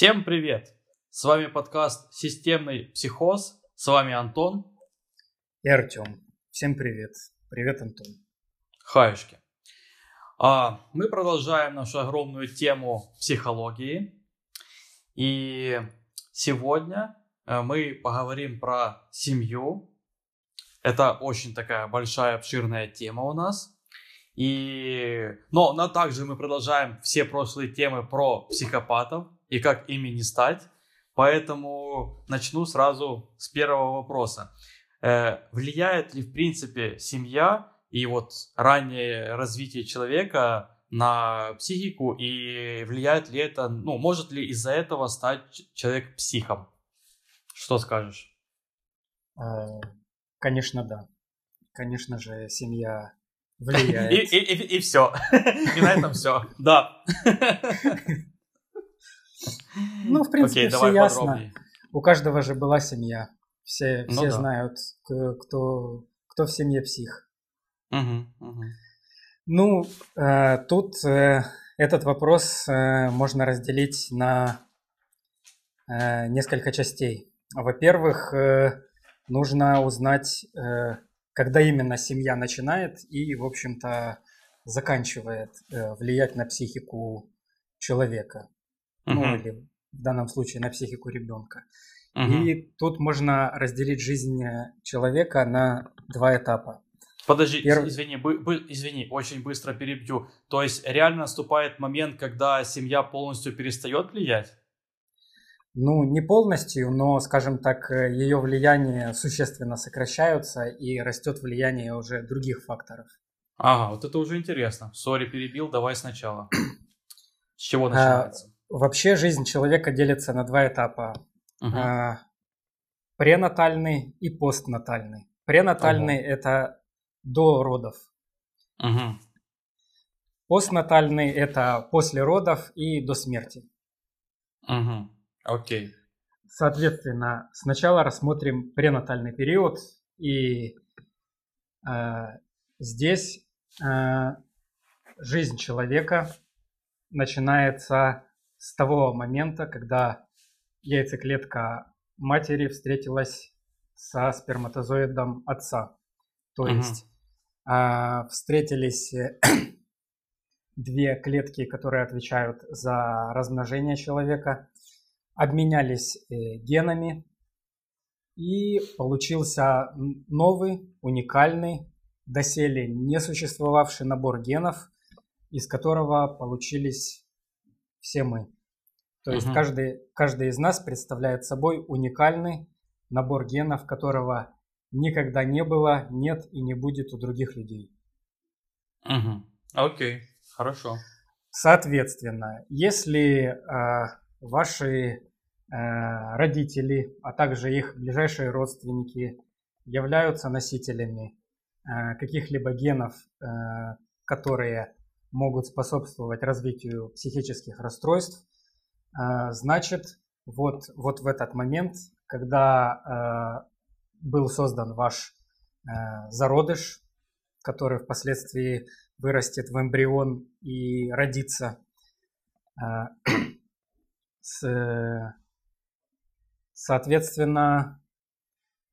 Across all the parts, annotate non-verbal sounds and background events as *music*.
Всем привет! С вами подкаст «Системный психоз». С вами Антон. И Артем. Всем привет. Привет, Антон. Хаюшки. А, мы продолжаем нашу огромную тему психологии. И сегодня э, мы поговорим про семью. Это очень такая большая, обширная тема у нас. И... Но, но также мы продолжаем все прошлые темы про психопатов, и как ими не стать. Поэтому начну сразу с первого вопроса. Э, влияет ли, в принципе, семья и вот раннее развитие человека на психику и влияет ли это, ну, может ли из-за этого стать человек психом? Что скажешь? Э, конечно, да. Конечно же, семья *laughs* влияет. И, и, и, и все. *laughs* И на этом все. Да. *laughs* Ну, в принципе, Окей, все ясно. Подробнее. У каждого же была семья. Все, ну, все да. знают, кто, кто в семье псих. Угу, угу. Ну, э, тут э, этот вопрос э, можно разделить на э, несколько частей. Во-первых, э, нужно узнать, э, когда именно семья начинает и, в общем-то, заканчивает э, влиять на психику человека uh-huh. ну или в данном случае на психику ребенка. Uh-huh. И тут можно разделить жизнь э, человека на два этапа. Подожди, Перв... извини, бы, бы, извини, очень быстро перебью. То есть реально наступает момент, когда семья полностью перестает влиять? Ну, не полностью, но, скажем так, э, ее влияние существенно сокращаются и растет влияние уже других факторов. Ага, вот это уже интересно. Сори, перебил, давай сначала. С чего а, начинается? Вообще жизнь человека делится на два этапа. Угу. А, пренатальный и постнатальный. Пренатальный угу. это до родов. Угу. Постнатальный это после родов и до смерти. Угу. Окей. Соответственно, сначала рассмотрим пренатальный период. И э, здесь э, жизнь человека начинается с того момента, когда яйцеклетка матери встретилась со сперматозоидом отца. То угу. есть э, встретились *clears throat* две клетки, которые отвечают за размножение человека, обменялись э, генами, и получился новый, уникальный, доселе не существовавший набор генов, из которого получились все мы. То есть угу. каждый, каждый из нас представляет собой уникальный набор генов, которого никогда не было, нет и не будет у других людей. Угу. Окей, хорошо. Соответственно, если э, ваши э, родители, а также их ближайшие родственники являются носителями э, каких-либо генов, э, которые могут способствовать развитию психических расстройств, а, значит, вот, вот в этот момент, когда а, был создан ваш а, зародыш, который впоследствии вырастет в эмбрион и родится, *clears throat* соответственно,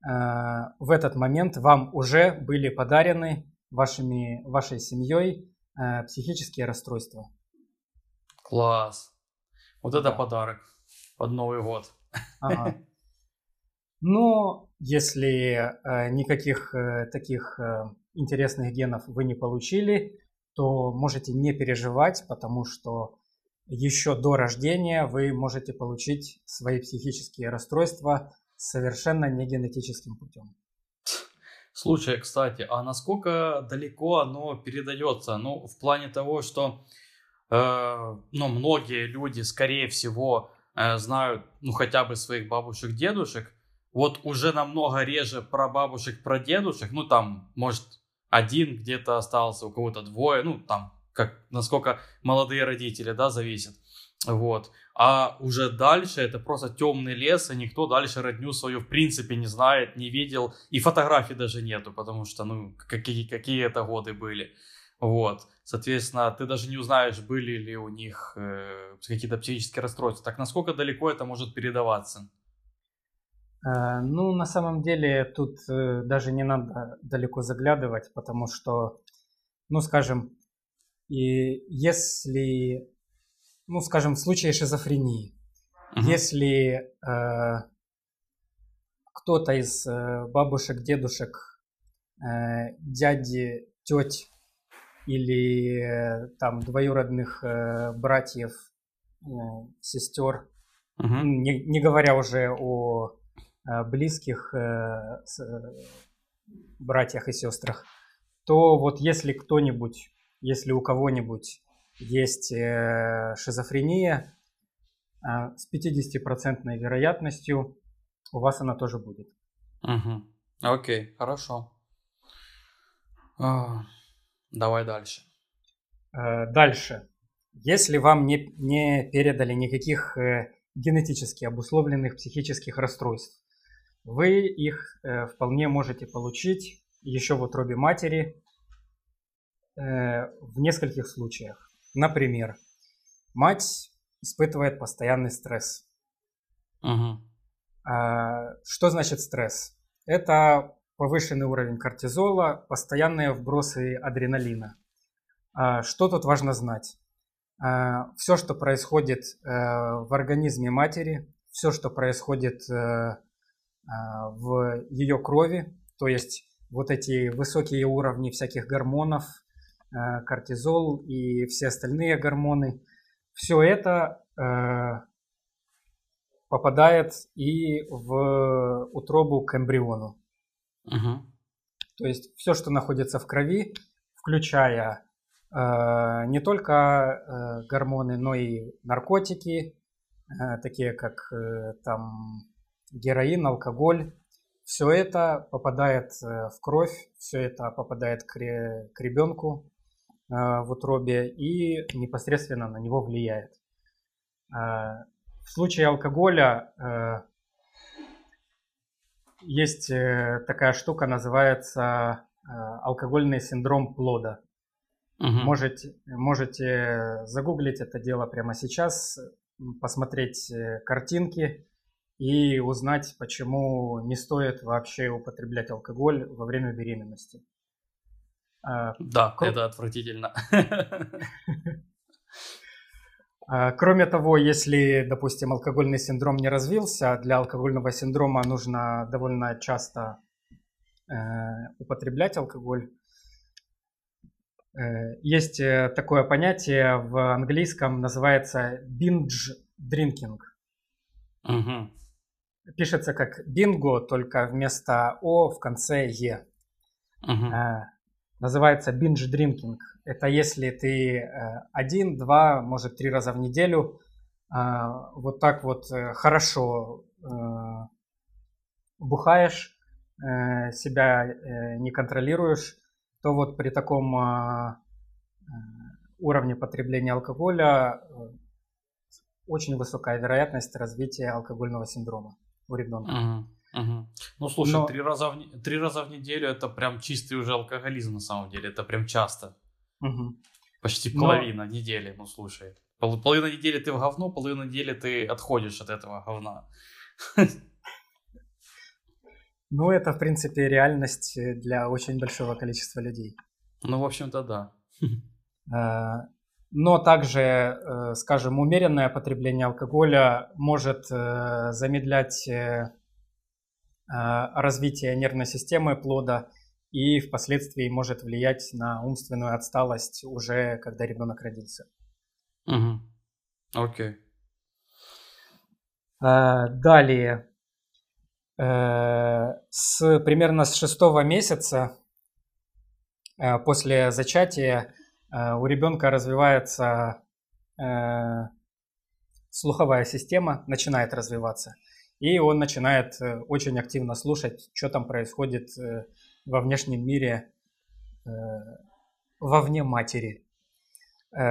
в этот момент вам уже были подарены вашими, вашей семьей э, психические расстройства. Класс. Вот это подарок под Новый год. Ага. *laughs* Но если э, никаких э, таких э, интересных генов вы не получили, то можете не переживать, потому что еще до рождения вы можете получить свои психические расстройства совершенно не генетическим путем. Слушай, кстати, а насколько далеко оно передается? Ну, в плане того, что э, ну, многие люди, скорее всего, э, знают, ну, хотя бы своих бабушек, дедушек, вот уже намного реже про бабушек, про дедушек, ну, там, может, один где-то остался, у кого-то двое, ну, там, как, насколько молодые родители, да, зависит. Вот. А уже дальше это просто темный лес, и никто дальше родню свою в принципе не знает, не видел. И фотографий даже нету, потому что, ну, какие, какие это годы были. Вот, соответственно, ты даже не узнаешь, были ли у них э, какие-то психические расстройства. Так насколько далеко это может передаваться? Э, ну, на самом деле, тут э, даже не надо далеко заглядывать, потому что, ну, скажем, и если, ну, скажем, в случае шизофрении, угу. если э, кто-то из э, бабушек, дедушек, э, дяди, теть или э, там двоюродных э, братьев, э, сестер, угу. не, не говоря уже о Э, близких э, братьях и сестрах, то вот если кто-нибудь, если у кого-нибудь есть э, шизофрения, с 50% вероятностью у вас она тоже будет. Угу. Окей, хорошо. А, давай дальше. Дальше. Если вам не, не передали никаких генетически обусловленных психических расстройств, вы их э, вполне можете получить еще в утробе матери э, в нескольких случаях. Например, мать испытывает постоянный стресс. Угу. А, что значит стресс? Это повышенный уровень кортизола, постоянные вбросы адреналина. А, что тут важно знать? А, все, что происходит э, в организме матери, все, что происходит э, а, в ее крови, то есть вот эти высокие уровни всяких гормонов, а, кортизол и все остальные гормоны, все это а, попадает и в утробу к эмбриону. Угу. То есть все, что находится в крови, включая не только гормоны, но и наркотики, такие как э, там героин, алкоголь, все это попадает э, в кровь, все это попадает к, к ребенку э, в утробе и непосредственно на него влияет. Э, в случае алкоголя есть такая штука, называется алкогольный синдром плода. Угу. Можете, можете загуглить это дело прямо сейчас, посмотреть картинки и узнать, почему не стоит вообще употреблять алкоголь во время беременности. А, да, Кр... это отвратительно. *laughs* А, кроме того, если, допустим, алкогольный синдром не развился, для алкогольного синдрома нужно довольно часто э, употреблять алкоголь. Э, есть э, такое понятие в английском, называется binge drinking. Угу пишется как бинго, только вместо О в конце Е. Угу. Называется binge drinking. Это если ты э, один, два, может три раза в неделю а, вот так вот э, хорошо э, бухаешь, себя не контролируешь, то вот при таком уровне потребления алкоголя очень высокая вероятность развития алкогольного синдрома у ребенка. Угу, угу. Ну, слушай, Но... три, раза в, три раза в неделю это прям чистый уже алкоголизм на самом деле. Это прям часто. Угу. Почти половина Но... недели, ну слушай. Пол, половина недели ты в говно, половина недели ты отходишь от этого говна. *laughs* Ну, это, в принципе, реальность для очень большого количества людей. Ну, в общем-то, да. А, *laughs* но также, э, скажем, умеренное потребление алкоголя может э, замедлять э, развитие нервной системы плода и впоследствии может влиять на умственную отсталость уже когда ребенок родился. Угу. Окей. Далее. С, примерно с шестого месяца после зачатия Э, у ребенка развивается э, слуховая система, начинает развиваться, и он начинает э, очень активно слушать, что там происходит во внешнем мире, вовне матери.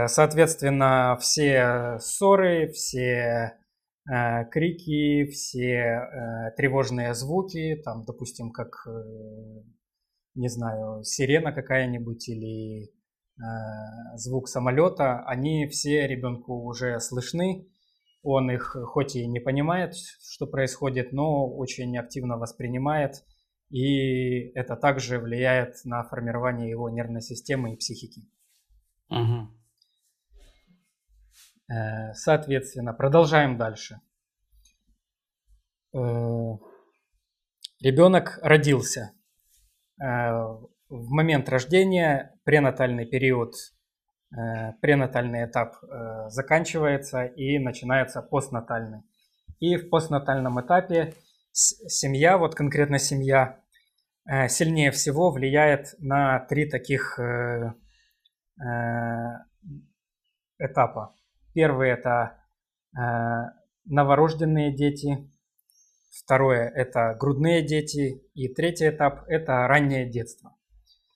Соответственно, все ссоры, все крики, все тревожные звуки, там, допустим, как, не знаю, сирена какая-нибудь или звук самолета, они все ребенку уже слышны. Он их хоть и не понимает, что происходит, но очень активно воспринимает. И это также влияет на формирование его нервной системы и психики. Угу. Соответственно, продолжаем дальше. Э, ребенок родился. Э, в момент рождения пренатальный период, пренатальный этап заканчивается и начинается постнатальный. И в постнатальном этапе семья, вот конкретно семья, сильнее всего влияет на три таких этапа. Первый это новорожденные дети, Второе – это грудные дети. И третий этап – это раннее детство.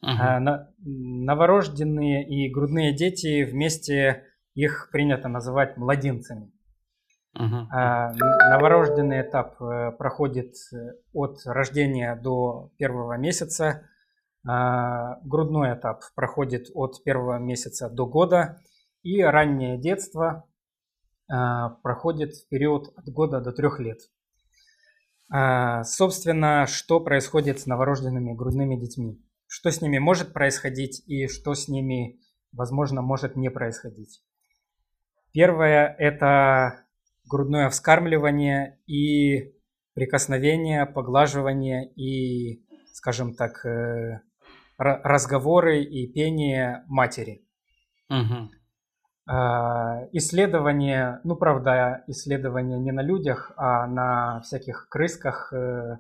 Uh-huh. Новорожденные и грудные дети вместе их принято называть младенцами. Uh-huh. Новорожденный этап э, проходит от рождения до первого месяца. Грудной этап проходит от первого месяца до года. И раннее детство проходит в период от года до трех лет. А, собственно, что происходит с новорожденными грудными детьми? Что с ними может происходить и что с ними, возможно, может не происходить? Первое – это грудное вскармливание и прикосновение, поглаживание и, скажем так, э, разговоры и пение матери. Угу. Исследования, ну правда, исследования не на людях, а на всяких крысках, э,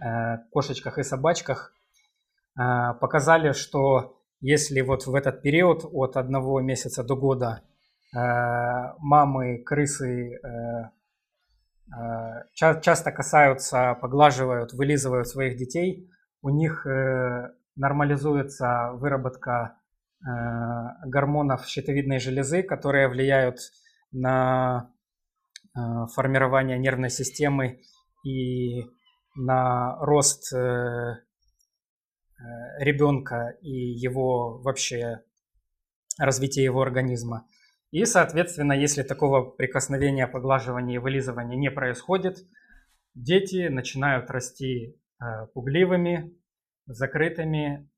э, кошечках и собачках показали, что если вот в этот период от одного месяца до года э, мамы крысы часто касаются, поглаживают, вылизывают своих детей, у них нормализуется выработка Э, гормонов щитовидной железы, которые влияют на э, формирование нервной системы и на рост э, ребенка и его вообще развитие его организма. И, соответственно, если такого прикосновения, поглаживания и вылизывания не происходит, дети начинают расти пугливыми, закрытыми,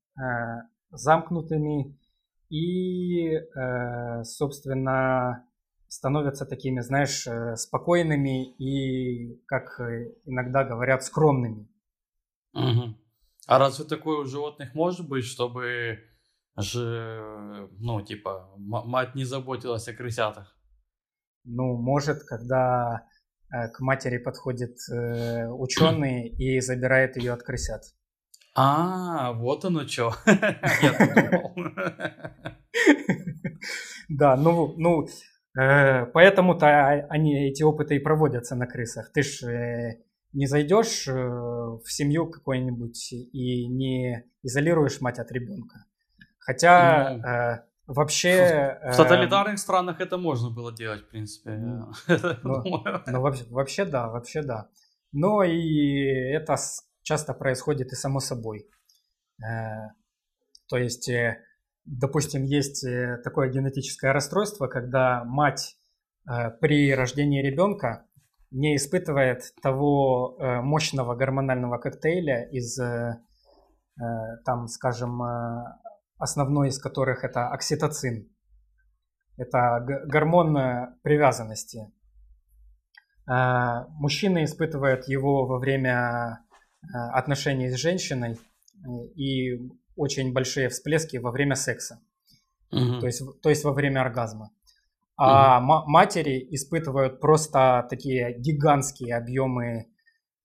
замкнутыми и, э, собственно, становятся такими, знаешь, э, спокойными и, как иногда говорят, скромными. Угу. А разве такое у животных может быть, чтобы же, ну, типа, мать не заботилась о крысятах? Ну, может, когда э, к матери подходит ученый и забирает ее от крысят. А, вот оно что. *laughs* *laughs* Да, ну, ну, э, поэтому-то они, эти опыты и проводятся на крысах. Ты ж э, не зайдешь э, в семью какой-нибудь и не изолируешь мать от ребенка. Хотя ну, вообще... В тоталитарных странах это можно было делать, в принципе. Ну, *laughs* ну вообще, вообще да, вообще да. Но и это часто происходит и само собой. Э, то есть, э, допустим, есть э, такое генетическое расстройство, когда мать при рождении ребенка не испытывает того мощного гормонального коктейля из, там, скажем, основной из которых это окситоцин. Это гормон привязанности. Мужчины испытывают его во время Э, отношений с женщиной э, и очень большие всплески во время секса, угу. то, есть, то есть во время оргазма. А угу. матери испытывают просто такие гигантские объемы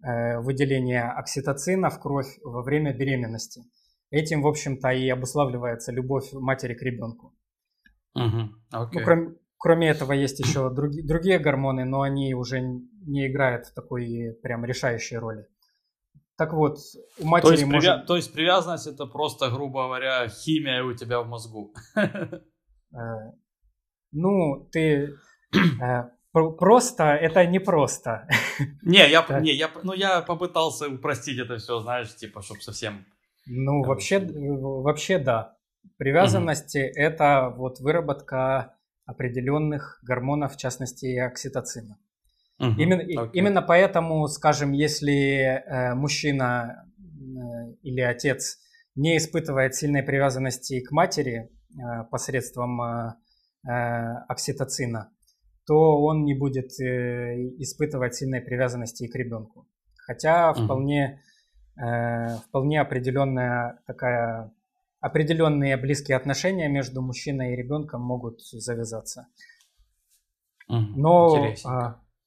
э, выделения окситоцина в кровь во время беременности. Этим, в общем-то, и обуславливается любовь матери к ребенку. Угу. Okay. Ну, кроме, кроме этого, есть еще други, другие гормоны, но они уже не играют такой прям решающей роли. Так вот, у матери то есть, может... привя... то есть привязанность это просто, грубо говоря, химия у тебя в мозгу. *laughs* Э, ну, ты э, просто это не просто. *laughs* Не, я, не, я, ну я попытался упростить это все, знаешь, типа, чтобы совсем. Ну вообще, вообще да. Привязанности mm-hmm. это вот выработка определенных гормонов, в частности окситоцина. Mm-hmm. Именно, okay. именно поэтому, скажем, если э, мужчина э, или отец не испытывает сильной привязанности к матери э, посредством э, э, окситоцина, то он не будет э, испытывать сильной привязанности и к ребенку. Хотя mm-hmm. вполне, э, вполне определенная такая определенные близкие отношения между мужчиной и ребенком могут завязаться. Но э,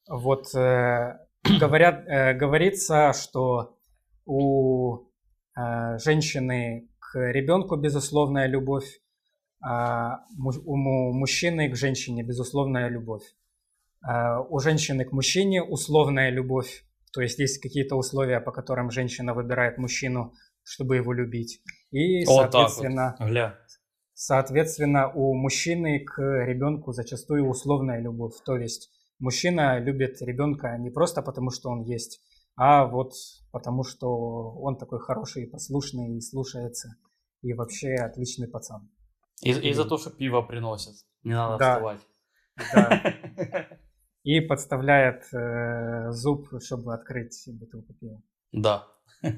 вот э, *clears throat* говорят, э, говорится, что у э, женщины к ребенку безусловная любовь, а у мужчины к женщине безусловная любовь. А у женщины к мужчине условная любовь, то есть есть какие-то условия, по которым женщина выбирает мужчину, чтобы его любить. И, соответственно, вот. Гля. соответственно, у мужчины к ребенку зачастую условная любовь. То есть мужчина любит ребенка не просто потому, что он есть, а вот потому, что он такой хороший, послушный и слушается, и вообще отличный пацан. И, и за то, что пиво приносит. Не надо да. вставать. Да. *laughs* И подставляет э, зуб, чтобы открыть бутылку пива. Да. *laughs*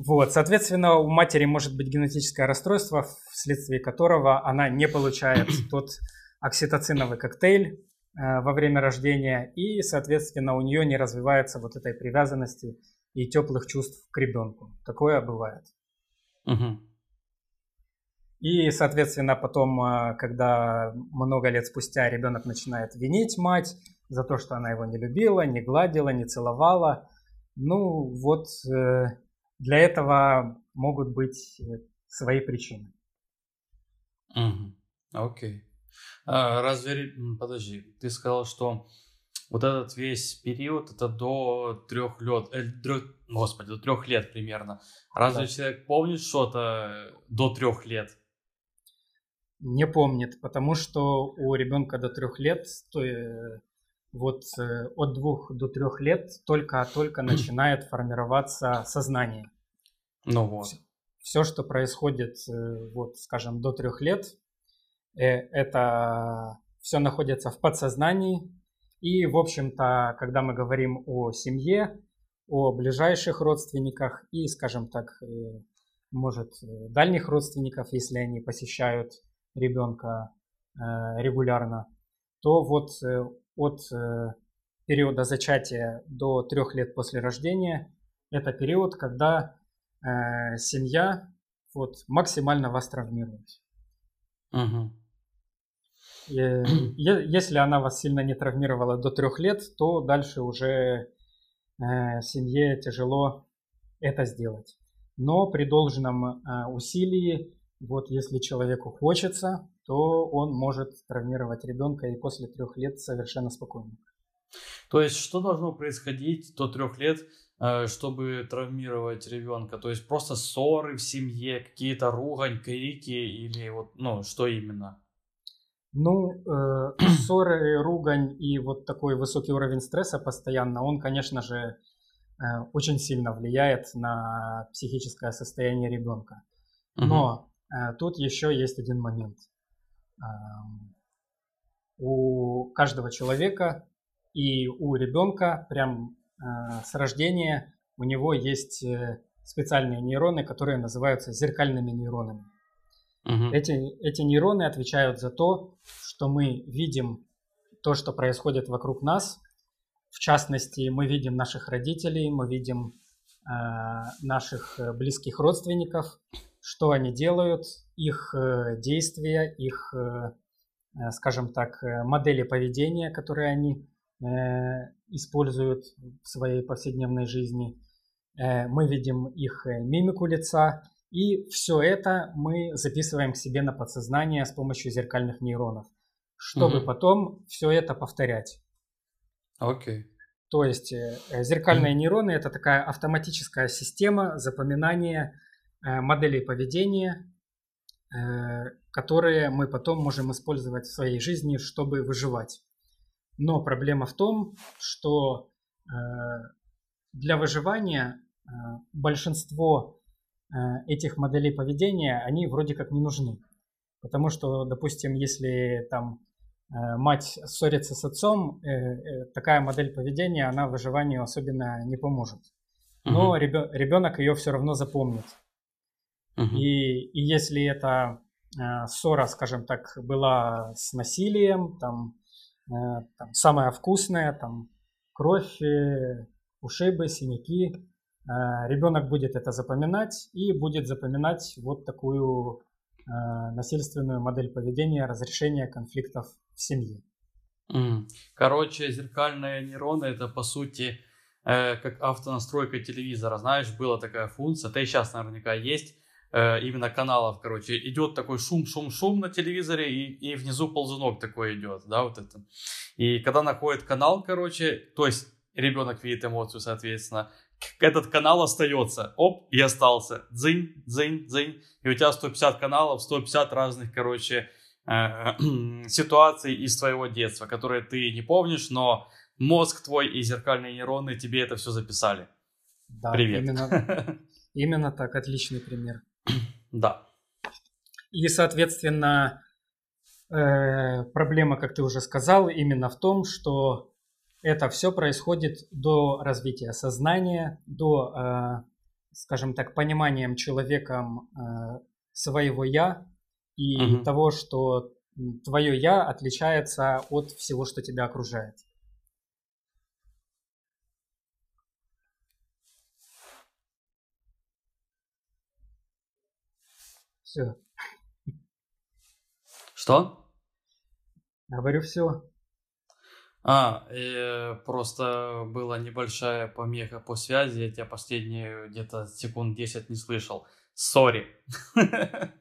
Вот, соответственно, у матери может быть генетическое расстройство, вследствие которого она не получает *coughs* тот окситоциновый коктейль э, во время рождения, и, соответственно, у нее не развивается вот этой привязанности и теплых чувств к ребенку. Такое бывает. Угу. И, соответственно, потом, э, когда много лет спустя ребенок начинает винить мать за то, что она его не любила, не гладила, не целовала, ну вот э, для этого могут быть э, свои причины. Окей. А, разве, подожди, ты сказал, что вот этот весь период это до трех лет, э, господи, до трех лет примерно. Разве да. человек помнит что-то до трех лет? Не помнит, потому что у ребенка до трех лет, то э, вот э, от двух до трех лет только-только *clears throat* начинает формироваться сознание. Ну вот. Все, что происходит, э, вот, скажем, до трех лет, это все находится в подсознании. И, в общем-то, когда мы говорим о семье, о ближайших родственниках и, скажем так, может, дальних родственников, если они посещают ребенка э, регулярно, то вот э, от э, периода зачатия до трех лет после рождения это период, когда семья вот максимально вас травмирует. Угу. Если она вас сильно не травмировала до трех лет, то дальше уже семье тяжело это сделать. Но при должном усилии вот если человеку хочется, то он может травмировать ребенка и после трех лет совершенно спокойно. То есть что должно происходить до трех лет, э, чтобы травмировать ребенка? То есть просто ссоры в семье, какие-то ругань, крики или вот, ну, что именно? Ну, э, *clears throat* ссоры, ругань и вот такой высокий уровень стресса постоянно, он, конечно же, э, очень сильно влияет на психическое состояние ребенка. Но тут еще есть один момент. У каждого человека и у ребенка прям э, с рождения у него есть э, специальные нейроны, которые называются зеркальными нейронами. Угу. Эти, эти нейроны отвечают за то, что мы видим то, что происходит вокруг нас. В частности, мы видим наших родителей, мы видим э, наших близких родственников, что они делают, их э, действия, их, э, э, скажем так, модели поведения, которые они используют в своей повседневной жизни. Мы видим их мимику лица, и все это мы записываем к себе на подсознание с помощью зеркальных нейронов, чтобы угу. потом все это повторять. Окей. Okay. То есть зеркальные нейроны это такая автоматическая система запоминания моделей поведения, э, которые мы потом можем использовать в своей жизни, чтобы выживать. Но проблема в том, что э, для выживания большинство этих моделей поведения, они вроде как не нужны. Потому что, допустим, если там мать ссорится с отцом, такая модель поведения, она выживанию особенно не поможет. Но угу. ребенок ее все равно запомнит. Угу. И, и если эта ссора, скажем так, была с насилием, там, там самая вкусная, там кровь, ушибы, синяки. Э, Ребенок будет это запоминать и будет запоминать вот такую э, насильственную модель поведения разрешения конфликтов в семье. Короче, зеркальные нейроны это по сути э, как автонастройка телевизора. Знаешь, была такая функция, да и сейчас наверняка есть именно каналов, короче, идет такой шум, шум, шум на телевизоре, и, и внизу ползунок такой идет, да, вот это. И когда находит канал, короче, то есть ребенок видит эмоцию, соответственно, этот канал остается, оп, и остался, дзынь, дзынь, дзынь, и у тебя 150 каналов, 150 разных, короче, э, *clears throat* ситуаций из твоего детства, которые ты не помнишь, но мозг твой и зеркальные нейроны тебе это все записали. Да, Привет. Именно, *laughs* именно так, отличный пример. *clears throat* Да. И, соответственно, э, проблема, как ты уже сказал, именно в том, что это все происходит до развития сознания, до, э, скажем так, пониманием человеком э, своего я и угу. того, что твое я отличается от всего, что тебя окружает. Все. Что? Говорю все. А, э, просто была небольшая помеха по связи, я тебя последние где-то секунд 10 не слышал. Сори. *laughs*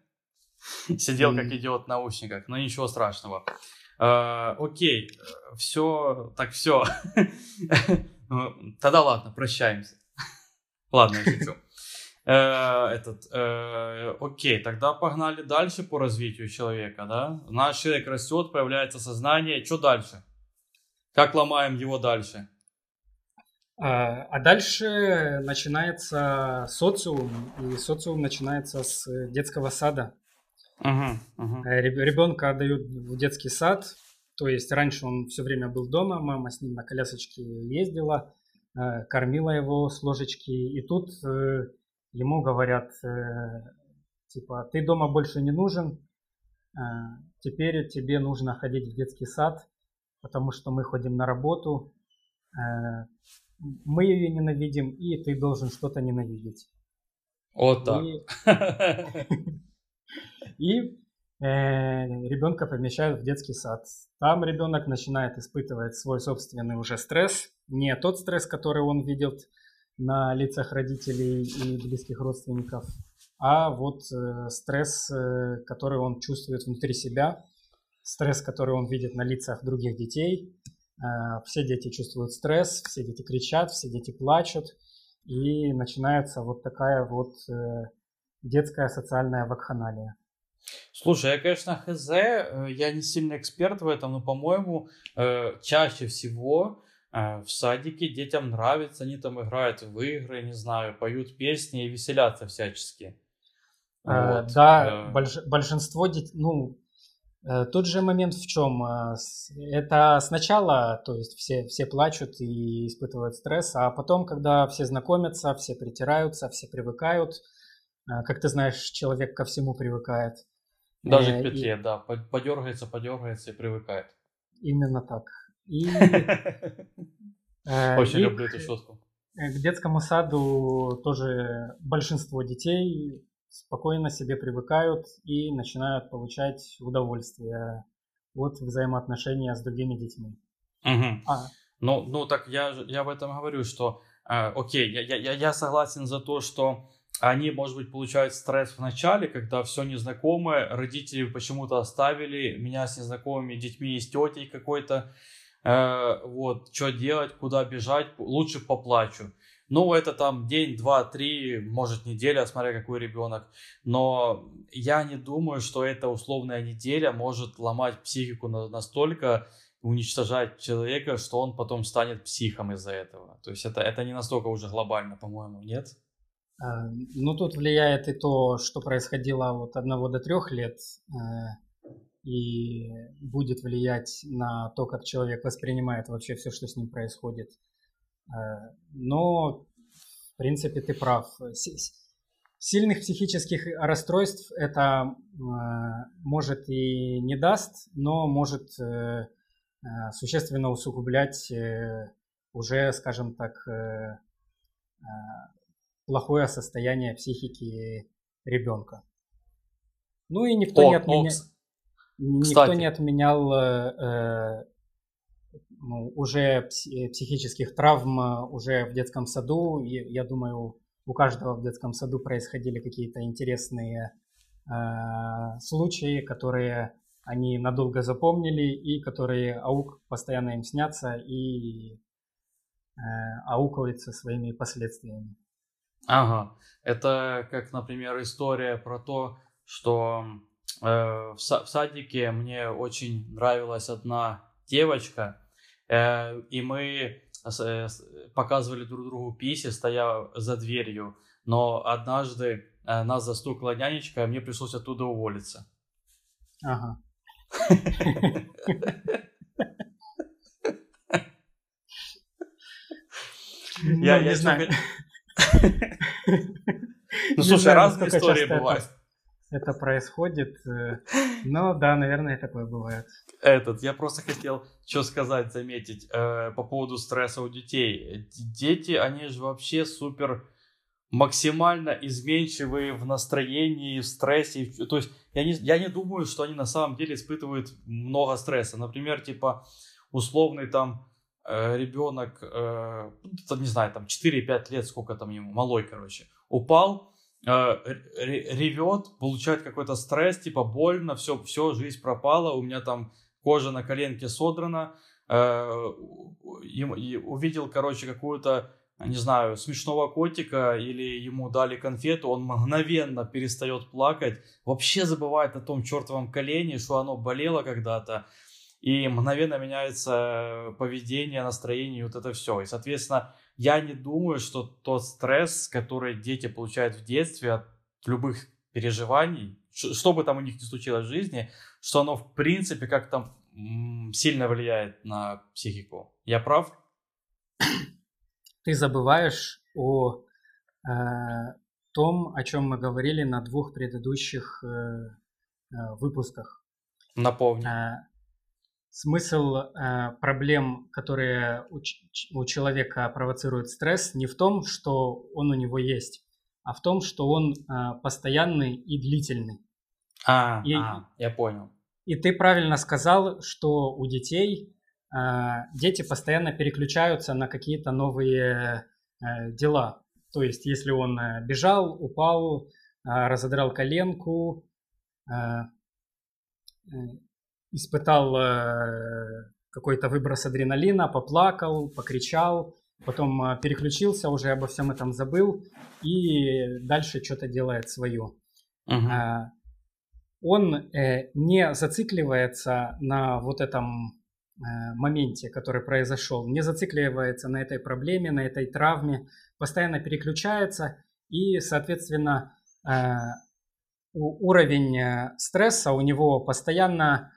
Сидел как идиот в наушниках, но ничего страшного. Э, окей, все, так все. *laughs* Тогда ладно, прощаемся. *laughs* Ладно, я шучу. Э, этот, э, окей, тогда погнали дальше по развитию человека, да? Наш человек растет, появляется сознание, что дальше? Как ломаем его дальше? А, а дальше начинается социум, и социум начинается с детского сада. Uh-huh, uh-huh. Ребенка отдают в детский сад, то есть раньше он все время был дома, мама с ним на колясочке ездила, э, кормила его с ложечки, и тут э, ему говорят, э, типа, ты дома больше не нужен, теперь тебе нужно ходить в детский сад, потому что мы ходим на работу, э, мы ее ненавидим, и ты должен что-то ненавидеть. Вот так. И, *laughs* э, ребенка помещают в детский сад. Там ребенок начинает испытывать свой собственный уже стресс, не тот стресс, который он видит на лицах родителей и близких родственников, а вот э, стресс, который он чувствует внутри себя, стресс, который он видит на лицах других детей. Э, все дети чувствуют стресс, все дети кричат, все дети плачут. И начинается вот такая вот э, детская социальная вакханалия. Слушай, я, конечно, хз, э, я не сильно эксперт в этом, но, по-моему, чаще всего в садике детям нравится, они там играют в игры, не знаю, поют песни и веселятся всячески. Вот. Да, большинство детей, ну, Э, тот же момент в чем? Э, это сначала, то есть все, все плачут и испытывают стресс, а потом, когда все знакомятся, все притираются, все привыкают, э, как ты знаешь, человек ко всему привыкает. Даже к петле, и... да, подергается, подергается и привыкает. Именно так. И... *laughs* Очень люблю эту шутку. К детскому саду тоже большинство детей спокойно себе привыкают и начинают получать удовольствие от взаимоотношения с другими детьми. Угу. А. Ну, ну так я, я в этом говорю, что э, окей, я, я, я согласен за то, что они, может быть, получают стресс в начале, когда все незнакомое, родители почему-то оставили меня с незнакомыми детьми и с тетей какой-то, э, вот, что делать, куда бежать, лучше поплачу. Ну, это там день, два, три, может неделя, смотря какой ребенок. Но я не думаю, что эта условная неделя может ломать психику настолько, уничтожать человека, что он потом станет психом из-за этого. То есть это, это не настолько уже глобально, по-моему, нет? Ну, тут влияет и то, что происходило от одного до трех лет, и будет влиять на то, как человек воспринимает вообще все, что с ним происходит. Но, в принципе, ты прав. Сильных психических расстройств это может и не даст, но может Э, существенно усугублять э, уже, скажем так, э, плохое состояние психики ребенка. Ну и никто о, не отменял, никто не отменял э, ну, уже психических травм уже в детском саду. И, я думаю, у каждого в детском саду происходили какие-то интересные э, случаи, которые они надолго запомнили и которые аук постоянно им снятся и э, аукаются своими последствиями. Ага, это как, например, история про то, что э, в, са- в садике мне очень нравилась одна девочка, э, и мы э, показывали друг другу писи, стоя за дверью, но однажды э, нас застукала нянечка, и мне пришлось оттуда уволиться. Ага. Я не знаю. *laughs* Ну, слушай, разные истории бывают. Это происходит. Э, *laughs* но да, наверное, такое бывает. Этот, я просто хотел что сказать, заметить э, по поводу стресса у детей. Дети, они же вообще супер максимально изменчивые в настроении, в стрессе. То есть я не, я не думаю, что они на самом деле испытывают много стресса. Например, типа условный там э, ребенок, э, не знаю, там 4-5 лет, сколько там ему, малой, короче, упал, ревет, получает какой-то стресс, типа больно, все, все, жизнь пропала, у меня там кожа на коленке содрана, э, и, увидел, короче, какую-то не знаю, смешного котика или ему дали конфету, он мгновенно перестает плакать, вообще забывает о том чертовом колене, что оно болело когда-то, и мгновенно меняется поведение, настроение, вот это все. И, соответственно, я не думаю, что тот стресс, который дети получают в детстве от любых переживаний, что бы там у них ни случилось в жизни, что оно в принципе как-то сильно влияет на психику. Я прав? *clears throat* ты забываешь о э, том, о чем мы говорили на двух предыдущих э, э, выпусках. Напомню. Э, смысл э, проблем, которые у, у человека провоцируют стресс, не в том, что он у него есть, а в том, что он э, постоянный и длительный. А, и, а, я понял. И ты правильно сказал, что у детей а, дети постоянно переключаются на какие-то новые э, дела. То есть, если он э, бежал, упал, разодрал коленку, э, испытал какой-то выброс адреналина, поплакал, покричал, потом переключился, уже обо всем этом забыл и дальше что-то делает свое. Uh-huh. Он не зацикливается на вот этом Э, моменте, который произошел, не зацикливается на этой проблеме, на этой травме, постоянно переключается и, соответственно, э, уровень э, стресса у него постоянно,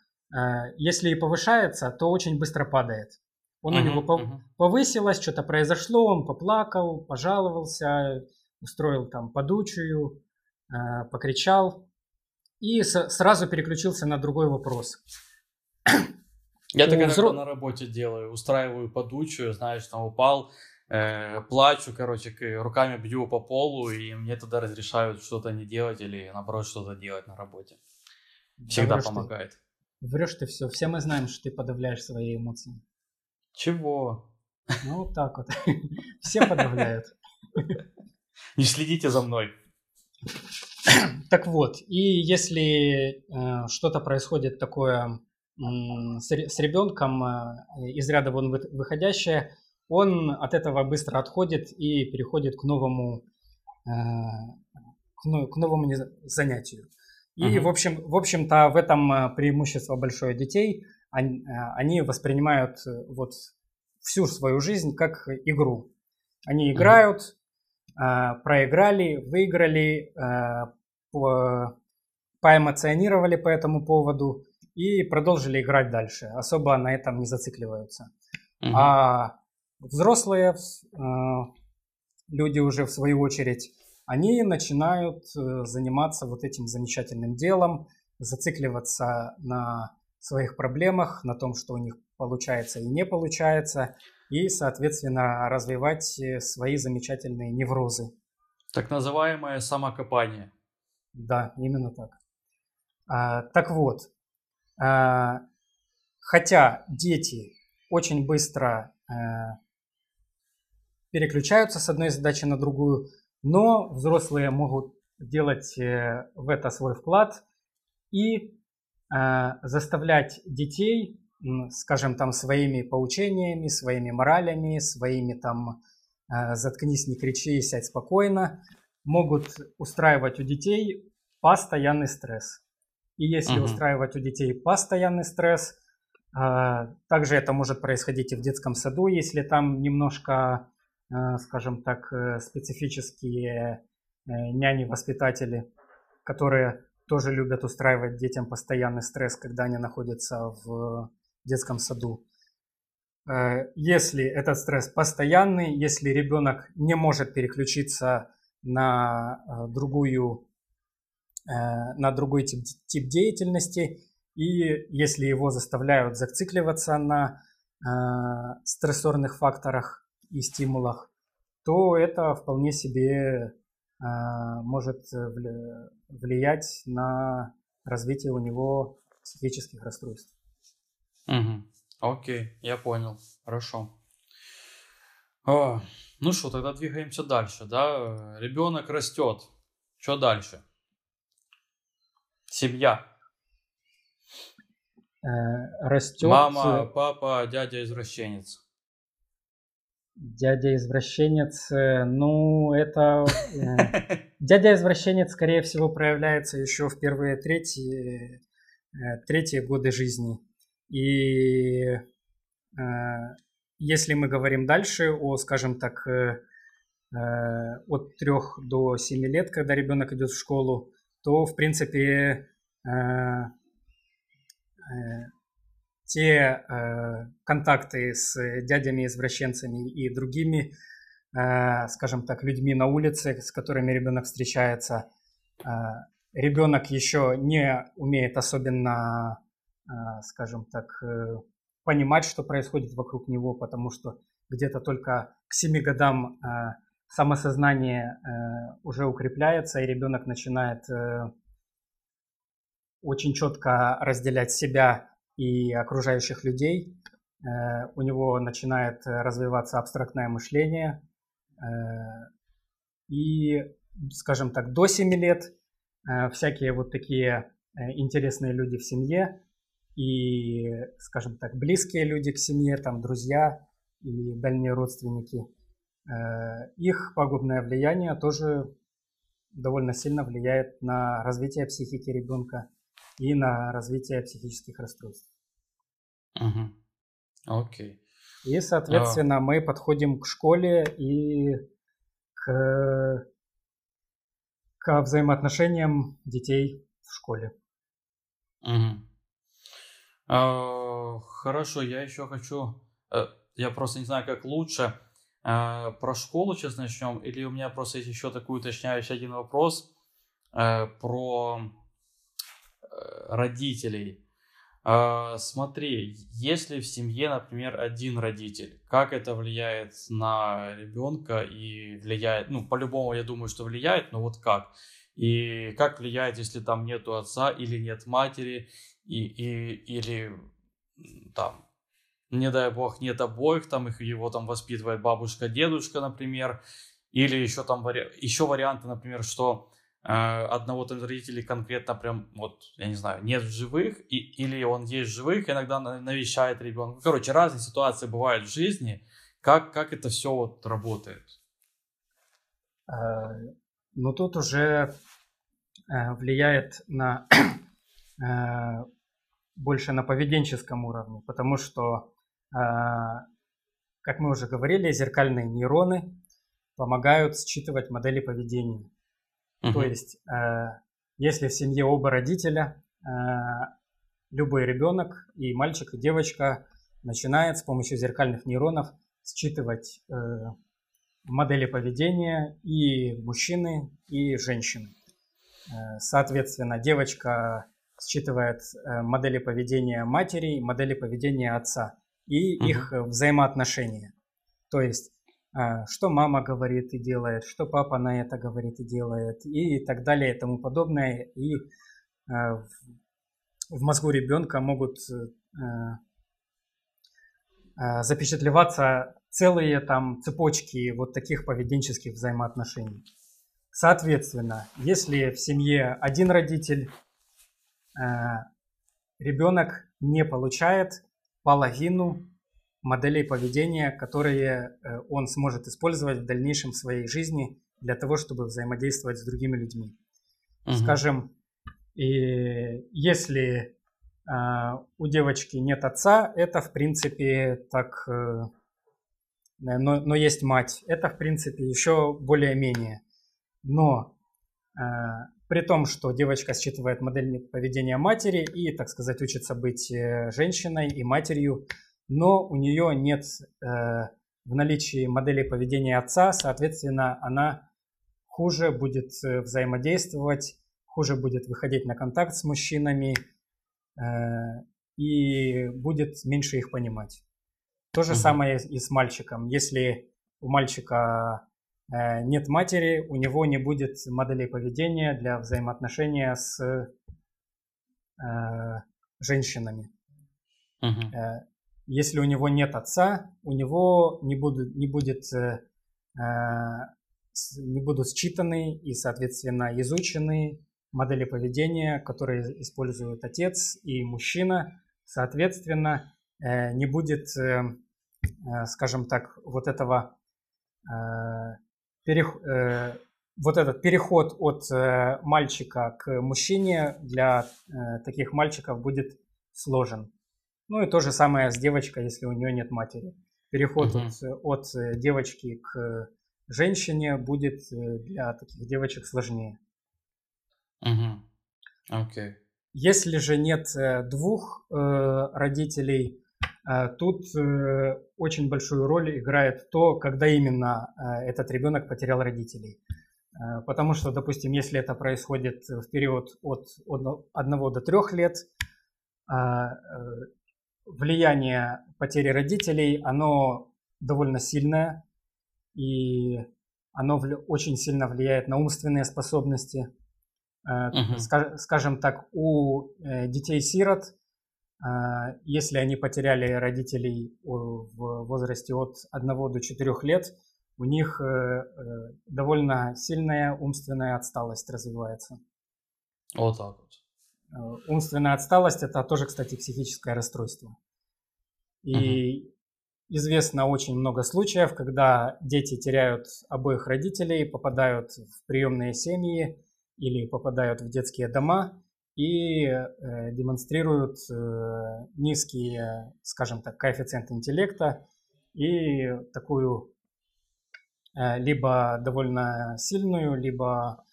если и повышается, то очень быстро падает. Он uh-huh, у него uh-huh. повысилось, что-то произошло, он поплакал, пожаловался, устроил там подучую, покричал и сразу переключился на другой вопрос. Я так взро... на работе делаю, устраиваю подучую, знаешь, там упал, э, плачу, короче, руками бью по полу, и мне тогда разрешают что-то не делать или, наоборот, что-то делать на работе. Всегда да, помогает. Ты. Врешь ты все. Все мы знаем, что ты подавляешь свои эмоции. Чего? Ну, вот так вот. *laughs* Все подавляют. *laughs* Не следите за мной. *clears throat* Так вот, и если э, что-то происходит такое с ребенком э, из ряда вон выходящее, он от этого быстро отходит и переходит к новому, э, к новому занятию. И, в, общем, в общем-то, в этом э, преимущество большое детей. Они, они воспринимают вот всю свою жизнь как игру. Они играют, проиграли, выиграли, поэмоционировали по этому поводу и продолжили играть дальше. Особо на этом не зацикливаются. Угу. А взрослые люди уже в свою очередь, они начинают э, заниматься вот этим замечательным делом, зацикливаться на своих проблемах, на том, что у них получается и не получается, и, соответственно, развивать э, свои замечательные неврозы. Так называемое самокопание. Да, именно так. А, так вот, а, хотя дети очень быстро а, переключаются с одной задачи на другую, но взрослые могут делать э, в это свой вклад и заставлять детей, скажем там, своими поучениями, своими моралями, своими там «заткнись, не кричи, сядь спокойно», могут устраивать у детей постоянный стресс. И если угу. устраивать у детей постоянный стресс, также это может происходить и в детском саду, если там немножко Э, скажем так, э, специфические э, няни-воспитатели, которые тоже любят устраивать детям постоянный стресс, когда они находятся в детском саду. Если этот стресс постоянный, если ребенок не может переключиться на другую на другой тип, тип деятельности, и если его заставляют зацикливаться на стрессорных факторах, и стимулах, то это вполне себе а, может влиять на развитие у него психических расстройств. Угу. Окей, я понял. Хорошо. О, ну что, тогда двигаемся дальше, да? Ребенок растет. Что дальше? Семья. Э, растет. Мама, папа, дядя извращенец. Дядя-извращенец, э, ну, это... Э, *laughs* дядя-извращенец, скорее всего, проявляется еще в первые третьи, э, третьи годы жизни. И если мы говорим дальше о, скажем так, от 3 до 7 лет, когда ребенок идет в школу, то, в принципе, те э, контакты с дядями-извращенцами и другими, э, скажем так, людьми на улице, с которыми ребенок встречается, э, ребенок еще не умеет особенно, э, скажем так, э, понимать, что происходит вокруг него, потому что где-то только к 7 годам э, самосознание э, уже укрепляется, и ребенок начинает э, очень четко разделять себя и окружающих людей. Э, у него начинает развиваться абстрактное мышление. Э, и, скажем так, до 7 лет э, всякие вот такие интересные люди в семье и, скажем так, близкие люди к семье, там друзья и дальние родственники, их пагубное влияние тоже довольно сильно влияет на развитие психики ребенка и на развитие психических расстройств. Угу. Окей. И, соответственно, а... мы подходим к школе и к, к взаимоотношениям детей в школе. Угу. А, хорошо, я еще хочу, э, я просто не знаю, как лучше, а, про школу сейчас начнем, или у меня просто есть еще такой уточняющий один вопрос э, про родителей. А, смотри, если в семье, например, один родитель, как это влияет на ребенка и влияет, ну, по-любому, я думаю, что влияет, но вот как? И как влияет, если там нету отца или нет матери, и, и, или там, не дай бог, нет обоих, там их его там воспитывает бабушка, дедушка, например, или еще там вари... еще варианты, например, что Э, одного из родителей конкретно прям, вот, я не знаю, нет в живых, и, или он есть в живых, иногда навещает ребенка. Короче, разные ситуации бывают в жизни. Как, как это все вот работает? Э, ну, тут уже э, влияет на больше на поведенческом уровне, потому что, как мы уже говорили, зеркальные нейроны помогают считывать модели поведения. Uh-huh. То есть, э, если в семье оба родителя, э, любой ребенок, и мальчик, и девочка, начинает с помощью зеркальных нейронов считывать э, модели поведения и мужчины, и женщины. Соответственно, девочка считывает модели поведения матери, модели поведения отца и uh-huh. их взаимоотношения. То есть, что мама говорит и делает, что папа на это говорит и делает, и так далее и тому подобное. И в мозгу ребенка могут запечатлеваться целые там цепочки вот таких поведенческих взаимоотношений. Соответственно, если в семье один родитель, э, ребенок не получает половину моделей поведения, которые э, он сможет использовать в дальнейшем в своей жизни для того, чтобы взаимодействовать с другими людьми. Угу. Скажем, и если э, у девочки нет отца, это в принципе так, э, но, но есть мать, это в принципе еще более-менее. Но э, при том, что девочка считывает модель поведения матери и, так сказать, учится быть э, женщиной и матерью, но у нее нет э, в наличии модели поведения отца, соответственно, она хуже будет э, взаимодействовать, хуже будет выходить на контакт с мужчинами э, и будет меньше их понимать. То же угу. самое и с мальчиком. Если у мальчика Э, нет матери, у него не будет моделей поведения для взаимоотношения с э, женщинами. Uh-huh. Э, если у него нет отца, у него не, будут, не, будет, э, не будут считаны и, соответственно, изучены модели поведения, которые используют отец и мужчина. Соответственно, э, не будет, э, э, скажем так, вот этого перех, э, вот этот переход от э, мальчика к мужчине для э, таких мальчиков будет сложен. Ну и то же самое с девочкой, если у нее нет матери. Переход угу. от, от девочки к женщине будет для таких девочек сложнее. Угу. Окей. Okay. Если же нет двух э, родителей, а тут э, очень большую роль играет то, когда именно э, этот ребенок потерял родителей. Э, потому что, допустим, если это происходит в период от 1 до 3 лет, а, влияние потери родителей, оно довольно сильное, и оно очень сильно влияет на умственные способности. Угу. Скажем так, у детей-сирот а, если они потеряли родителей в возрасте от 1 до 4 лет, у них э, э, довольно сильная умственная отсталость развивается. Вот так вот. Э, умственная отсталость это тоже, кстати, психическое расстройство. И угу. известно очень много случаев, когда дети теряют обоих родителей, попадают в приемные семьи или попадают в детские дома, и э, демонстрируют э, низкий, скажем так, коэффициент интеллекта и такую э, либо довольно сильную, либо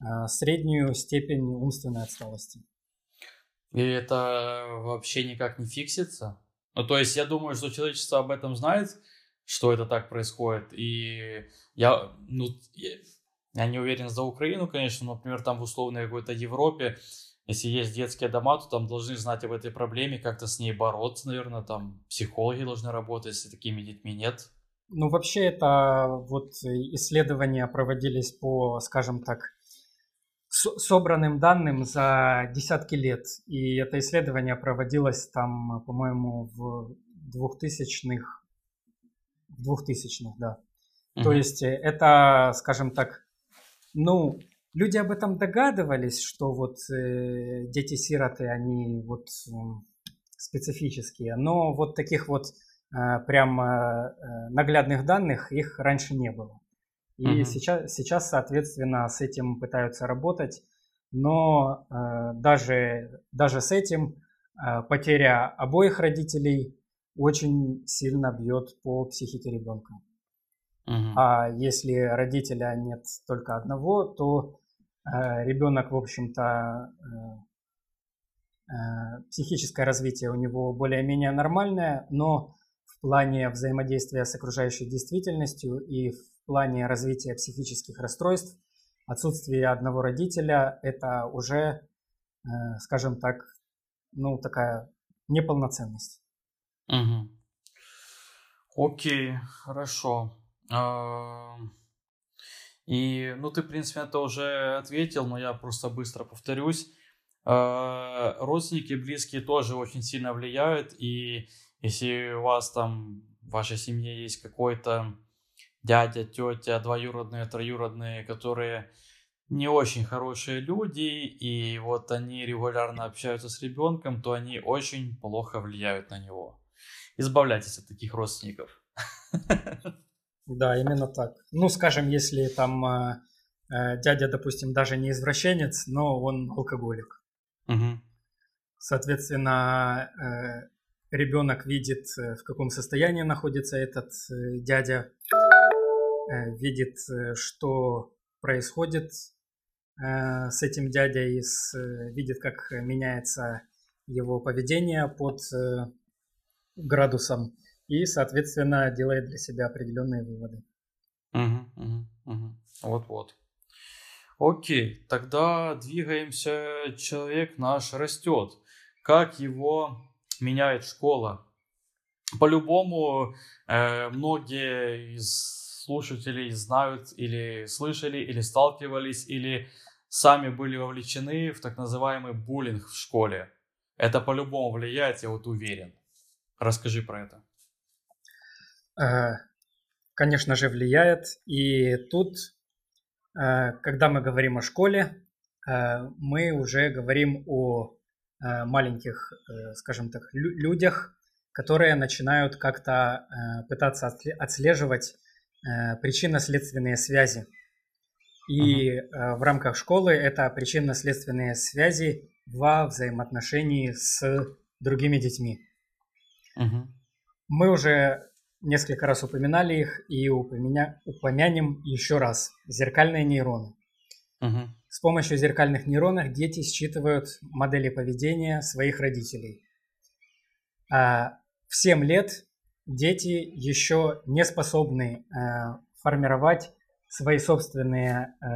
э, среднюю степень умственной отсталости. И это вообще никак не фиксится? Ну, то есть я думаю, что человечество об этом знает, что это так происходит. И я, ну, я, не уверен за Украину, конечно, но, например, там в условной какой-то Европе если есть детские дома, то там должны знать об этой проблеме, как-то с ней бороться, наверное, там психологи должны работать, если такими детьми нет. Ну, вообще, это вот исследования проводились по, скажем так, собранным данным за десятки лет. И это исследование проводилось там, по-моему, в 2000-х, в 2000-х, да. Угу. То есть это, скажем так, ну, Люди об этом догадывались, что вот э, дети-сироты, они вот э, специфические, но вот таких вот э, прям э, наглядных данных их раньше не было. И uh-huh. сейчас, сейчас, соответственно, с этим пытаются работать, но э, даже, даже с этим э, потеря обоих родителей очень сильно бьет по психике ребенка. Угу. А если родителя нет только одного, то э, ребенок, в общем-то, э, э, психическое развитие у него более-менее нормальное, но в плане взаимодействия с окружающей действительностью и в плане развития психических расстройств отсутствие одного родителя – это уже, э, скажем так, ну, такая неполноценность. Угу. Окей, хорошо. И, ну, ты, в принципе, это уже ответил, но я просто быстро повторюсь. А, родственники близкие тоже очень сильно влияют, и если у вас там в вашей семье есть какой-то дядя, тетя, двоюродные, троюродные, которые не очень хорошие люди, и вот они регулярно общаются с ребенком, то они очень плохо влияют на него. Избавляйтесь от таких родственников. Да, именно так. Ну, скажем, если там э, э, дядя, допустим, даже не извращенец, но он алкоголик. Угу. Соответственно, э, ребенок видит, э, в каком состоянии находится этот э, дядя, видит, э, что происходит э, с этим дядей, с, э, видит, как меняется его поведение под э, градусом и, соответственно, делает для себя определенные выводы. Вот-вот. Окей, тогда двигаемся. Человек наш растет. Как его меняет школа? По-любому э, многие из слушателей знают или слышали, или сталкивались, или сами были вовлечены в так называемый буллинг в школе. Это по-любому влияет, я вот уверен. Расскажи про это. Э, конечно же, влияет. И тут, э, когда мы говорим о школе, э, мы уже говорим о маленьких, скажем так, людях, которые начинают как-то пытаться отслеживать причинно-следственные связи. И uh-huh. в рамках школы это причинно-следственные связи во взаимоотношении с другими детьми. Uh-huh. Мы уже несколько раз упоминали их и упомя... упомянем еще раз. Зеркальные нейроны. Угу. С помощью зеркальных нейронов дети считывают модели поведения своих родителей. А в 7 лет дети еще не способны э, формировать свои собственные э,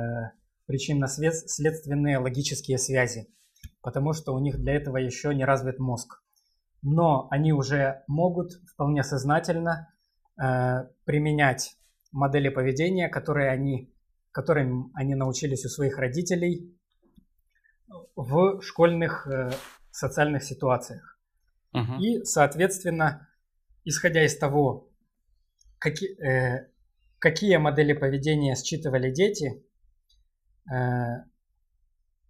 причинно-следственные логические связи, потому что у них для этого еще не развит мозг. Но они уже могут вполне сознательно Э, применять модели поведения, которые они, которым они научились у своих родителей в школьных э, социальных ситуациях. Uh-huh. И, соответственно, исходя из того, какие, э, какие модели поведения считывали дети, э,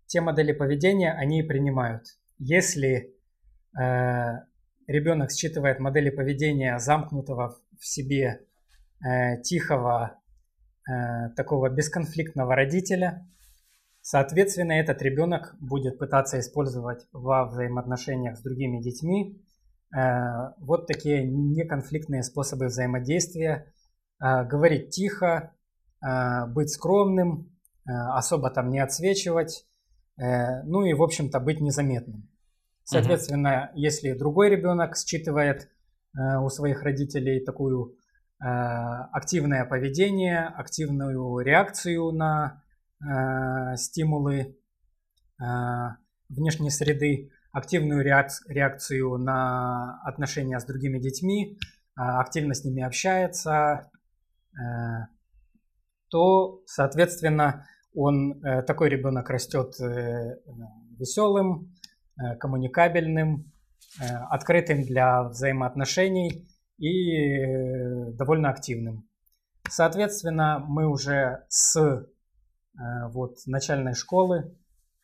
те модели поведения они принимают. Если э, ребенок считывает модели поведения замкнутого в себе э, тихого, э, такого бесконфликтного родителя. Соответственно, этот ребенок будет пытаться использовать во взаимоотношениях с другими детьми вот такие неконфликтные способы взаимодействия. Э, говорить тихо, э, быть скромным, э, особо там не отсвечивать, э, ну и, в общем-то, быть незаметным. Соответственно, угу. если другой ребенок считывает Э, у своих родителей такую э, активное поведение, активную реакцию на э, стимулы внешней среды, активную реакцию на отношения с другими детьми, активно с ними общается, то, соответственно, он, такой ребенок растет веселым, коммуникабельным, Э, открытым для взаимоотношений и э, довольно активным. Соответственно, мы уже с э, вот, начальной школы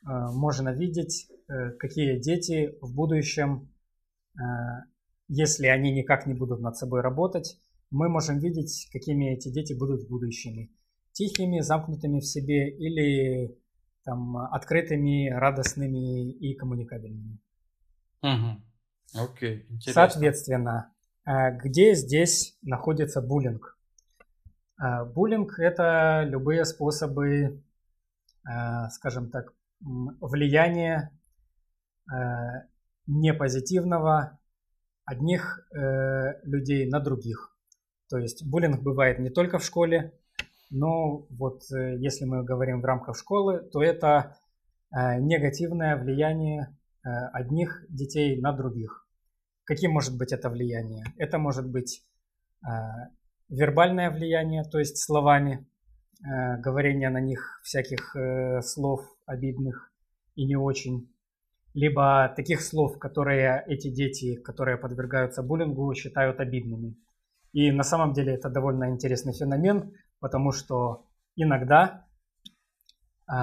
можно видеть, какие дети в будущем, если они никак не будут над собой работать, мы можем видеть, какими эти дети будут в будущем. Тихими, замкнутыми в себе или там, открытыми, радостными и коммуникабельными. Угу. Окей, интересно. Соответственно, э, где здесь находится буллинг? Э, буллинг – это любые способы, скажем так, влияния непозитивного одних людей на других. То есть буллинг бывает не только в школе, но вот если мы говорим в рамках школы, то это негативное влияние одних детей на других. Каким может быть это влияние? Это может быть э, вербальное влияние, то есть словами, э, говорение на них всяких э, слов обидных и не очень, либо таких слов, которые эти дети, которые подвергаются буллингу, считают обидными. И на самом деле это довольно интересный феномен, потому что иногда э,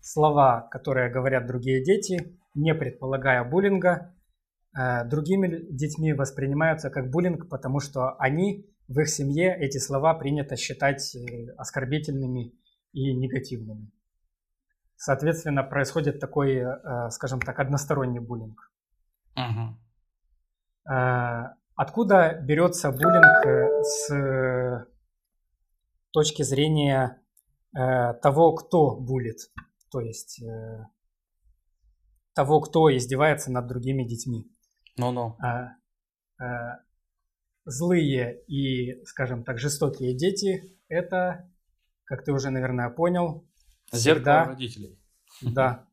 слова, которые говорят другие дети, не предполагая буллинга, Э, другими детьми воспринимаются как буллинг, потому что они в их семье эти слова принято считать э, оскорбительными и негативными. Соответственно, происходит такой, э, скажем так, односторонний буллинг. Угу. Откуда берется буллинг с точки зрения того, кто булит, то есть того, кто издевается над другими детьми? Ну-ну. Злые и, скажем так, жестокие дети – это, как ты уже, наверное, понял, Зеркало родителей. Да,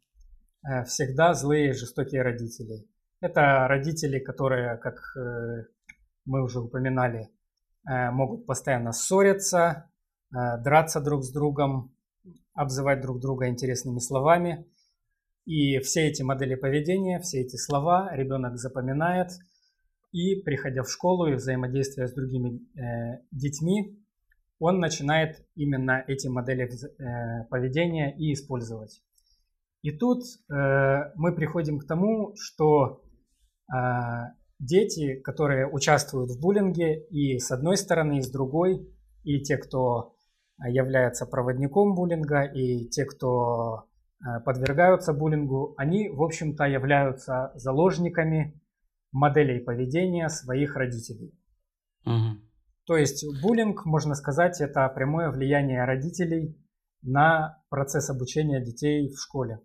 э, всегда злые жестокие родители. Это родители, которые, как э, мы уже упоминали, э, могут постоянно ссориться, драться друг с другом, обзывать друг друга интересными словами. И все эти модели поведения, все эти слова ребенок запоминает, и приходя в школу и взаимодействуя с другими э, детьми, он начинает именно эти модели э, поведения и использовать. И тут э, мы приходим к тому, что э, дети, которые участвуют в буллинге, и с одной стороны, и с другой, и те, кто является проводником буллинга, и те, кто подвергаются буллингу, они, в общем-то, являются заложниками моделей поведения своих родителей. Угу. То есть буллинг, можно сказать, это прямое влияние родителей на процесс обучения детей в школе.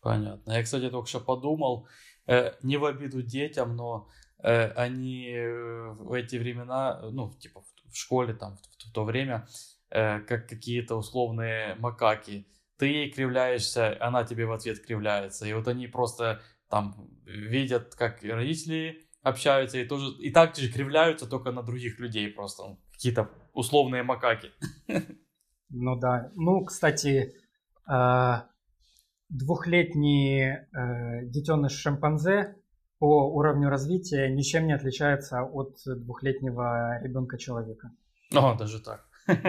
Понятно. Я, кстати, только что подумал, э, не в обиду детям, но э, они э, в эти времена, ну, типа в, в школе, там, в, в то время, э, как какие-то условные макаки, ты ей кривляешься, она тебе в ответ кривляется. И вот они просто там видят, как родители общаются, и тоже и так же кривляются, только на других людей просто. Ну, какие-то условные макаки. Ну да. Ну, кстати, а, двухлетний э, детеныш шимпанзе по уровню развития ничем не отличается от двухлетнего ребенка человека. О, даже так.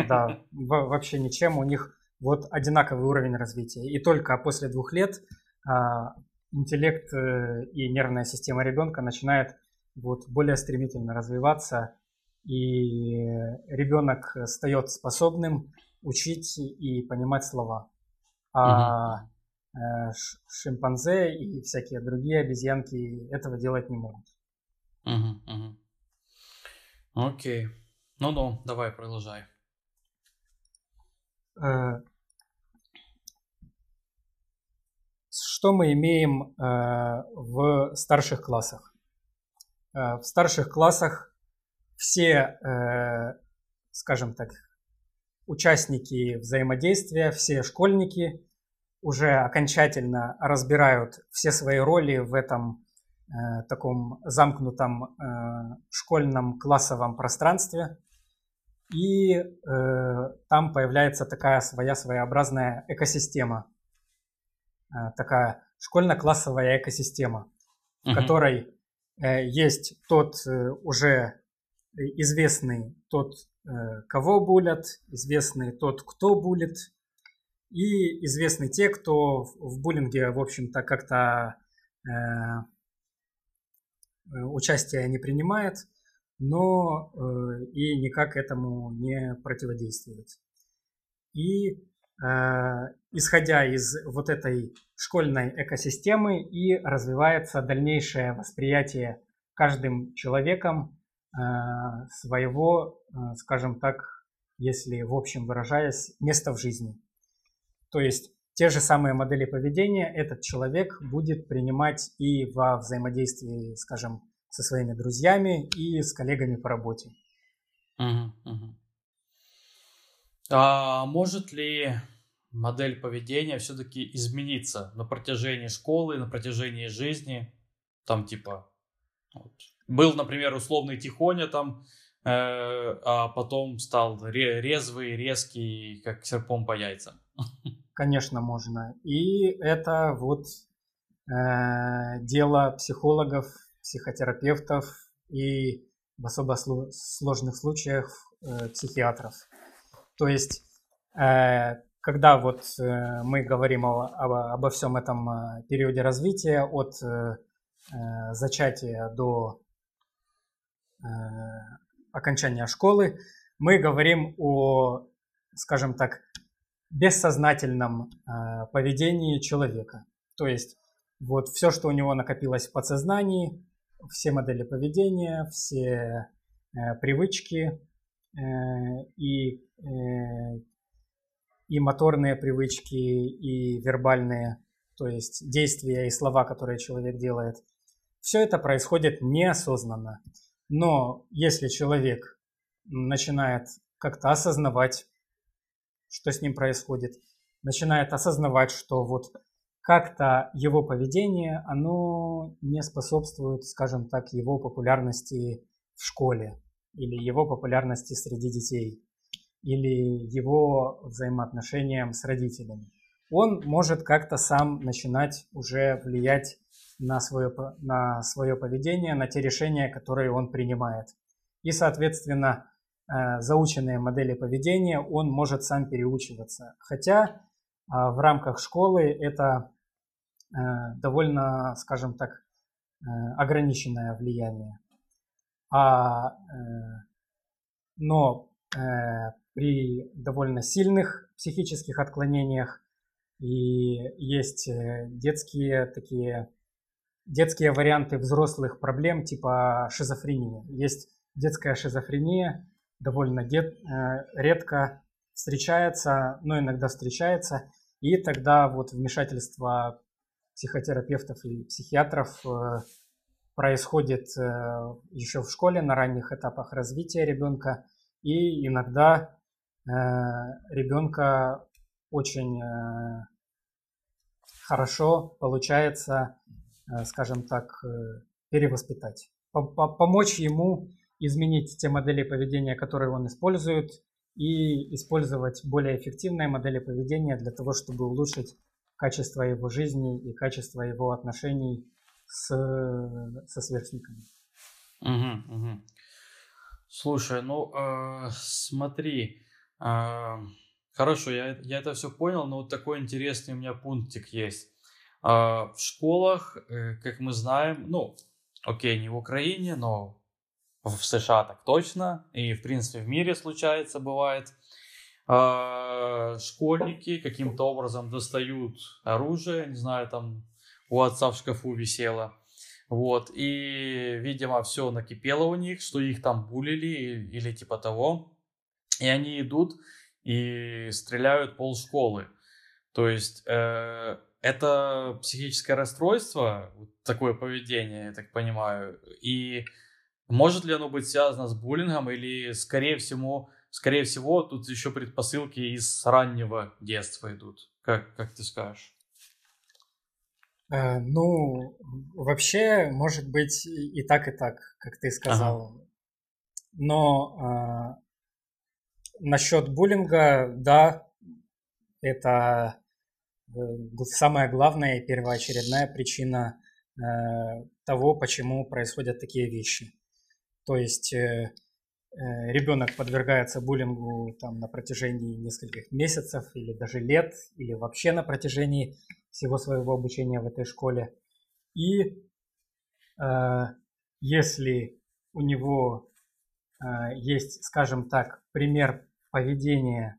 Да, вообще ничем. У них вот одинаковый уровень развития. И только после двух лет а, интеллект э, и нервная система ребенка начинает вот более стремительно развиваться, и ребенок стает способным учить и понимать слова. А угу. шимпанзе и всякие другие обезьянки этого делать не могут. Угу, угу. Окей. Ну-ну, давай, продолжай. Э, что мы имеем э, в старших классах? Э, в старших классах все, э, скажем так, участники взаимодействия, все школьники уже окончательно разбирают все свои роли в этом таком замкнутом школьном классовом пространстве. И там появляется такая своя своеобразная экосистема – Э, такая школьно-классовая экосистема, в угу. которой э, есть тот э, уже известный тот, кого булят, известный тот, кто булит, и известны те, кто в буллинге, в общем-то, как-то э, участие не принимает, но э, и никак этому не противодействует. И Э, исходя из вот этой школьной экосистемы и развивается дальнейшее восприятие каждым человеком э, своего, э, скажем так, если в общем выражаясь, место в жизни. То есть те же самые модели поведения этот человек будет принимать и во взаимодействии, скажем, со своими друзьями и с коллегами по работе. Угу, угу. А может ли модель поведения все-таки измениться на протяжении школы, на протяжении жизни? Там типа вот. был, например, условный тихоня там, э, а потом стал резвый, резкий, как серпом по яйцам. *laughs* Конечно, можно. И это вот э, дело психологов, психотерапевтов и в особо сложных случаях э, психиатров. То есть, э, когда вот э, мы говорим о, обо, всем этом э, периоде развития, от зачатия до окончания школы, мы говорим о, скажем так, бессознательном поведении человека. То есть вот все, что у него накопилось в подсознании, все модели поведения, все привычки и, э, и моторные привычки, и вербальные, то есть действия и слова, которые человек делает, все это происходит неосознанно. Но если человек начинает как-то осознавать что с ним происходит, начинает осознавать, что вот как-то его поведение, оно не способствует, скажем так, его популярности в школе или его популярности среди детей или его взаимоотношениям с родителями. Он может как-то сам начинать уже влиять на свое, на свое поведение, на те решения, которые он принимает. И, соответственно, Э, заученные модели поведения, он может сам переучиваться. Хотя а, в рамках школы это э, довольно, скажем так, э, ограниченное влияние. А, но при довольно сильных психических отклонениях и есть детские такие детские варианты взрослых проблем типа шизофрении. Есть детская шизофрения, довольно дед, э, редко встречается, но иногда встречается. И тогда вот вмешательство психотерапевтов и психиатров э, происходит э, еще в школе на ранних этапах развития ребенка. И иногда ребенка очень хорошо получается, скажем так, перевоспитать. Помочь ему изменить те модели поведения, которые он использует, и использовать более эффективные модели поведения для того, чтобы улучшить качество его жизни и качество его отношений с, со сверстниками. Угу, угу. Слушай, ну э, смотри, э, хорошо, я, я это все понял, но вот такой интересный у меня пунктик есть. Э, в школах, э, как мы знаем, ну, окей, не в Украине, но в США так точно, и в принципе в мире случается, бывает. А, школьники каким-то образом достают оружие, не знаю, там у отца в шкафу висело. Вот, и, видимо, все накипело у них, что их там булили или типа того. И они идут и стреляют пол школы. То есть э, это психическое расстройство, такое поведение, я так понимаю. И может ли оно быть связано с буллингом или, скорее всего, скорее всего, тут еще предпосылки из раннего детства идут? Как, как ты скажешь? Э, ну, вообще, может быть и так, и так, как ты сказал. Ага. Но э, насчет буллинга, да, это э, самая главная и первоочередная причина э, того, почему происходят такие вещи. То есть э, э, ребенок подвергается буллингу там, на протяжении нескольких месяцев или даже лет, или вообще на протяжении всего своего обучения в этой школе. И э, если у него э, есть, скажем так, пример поведения,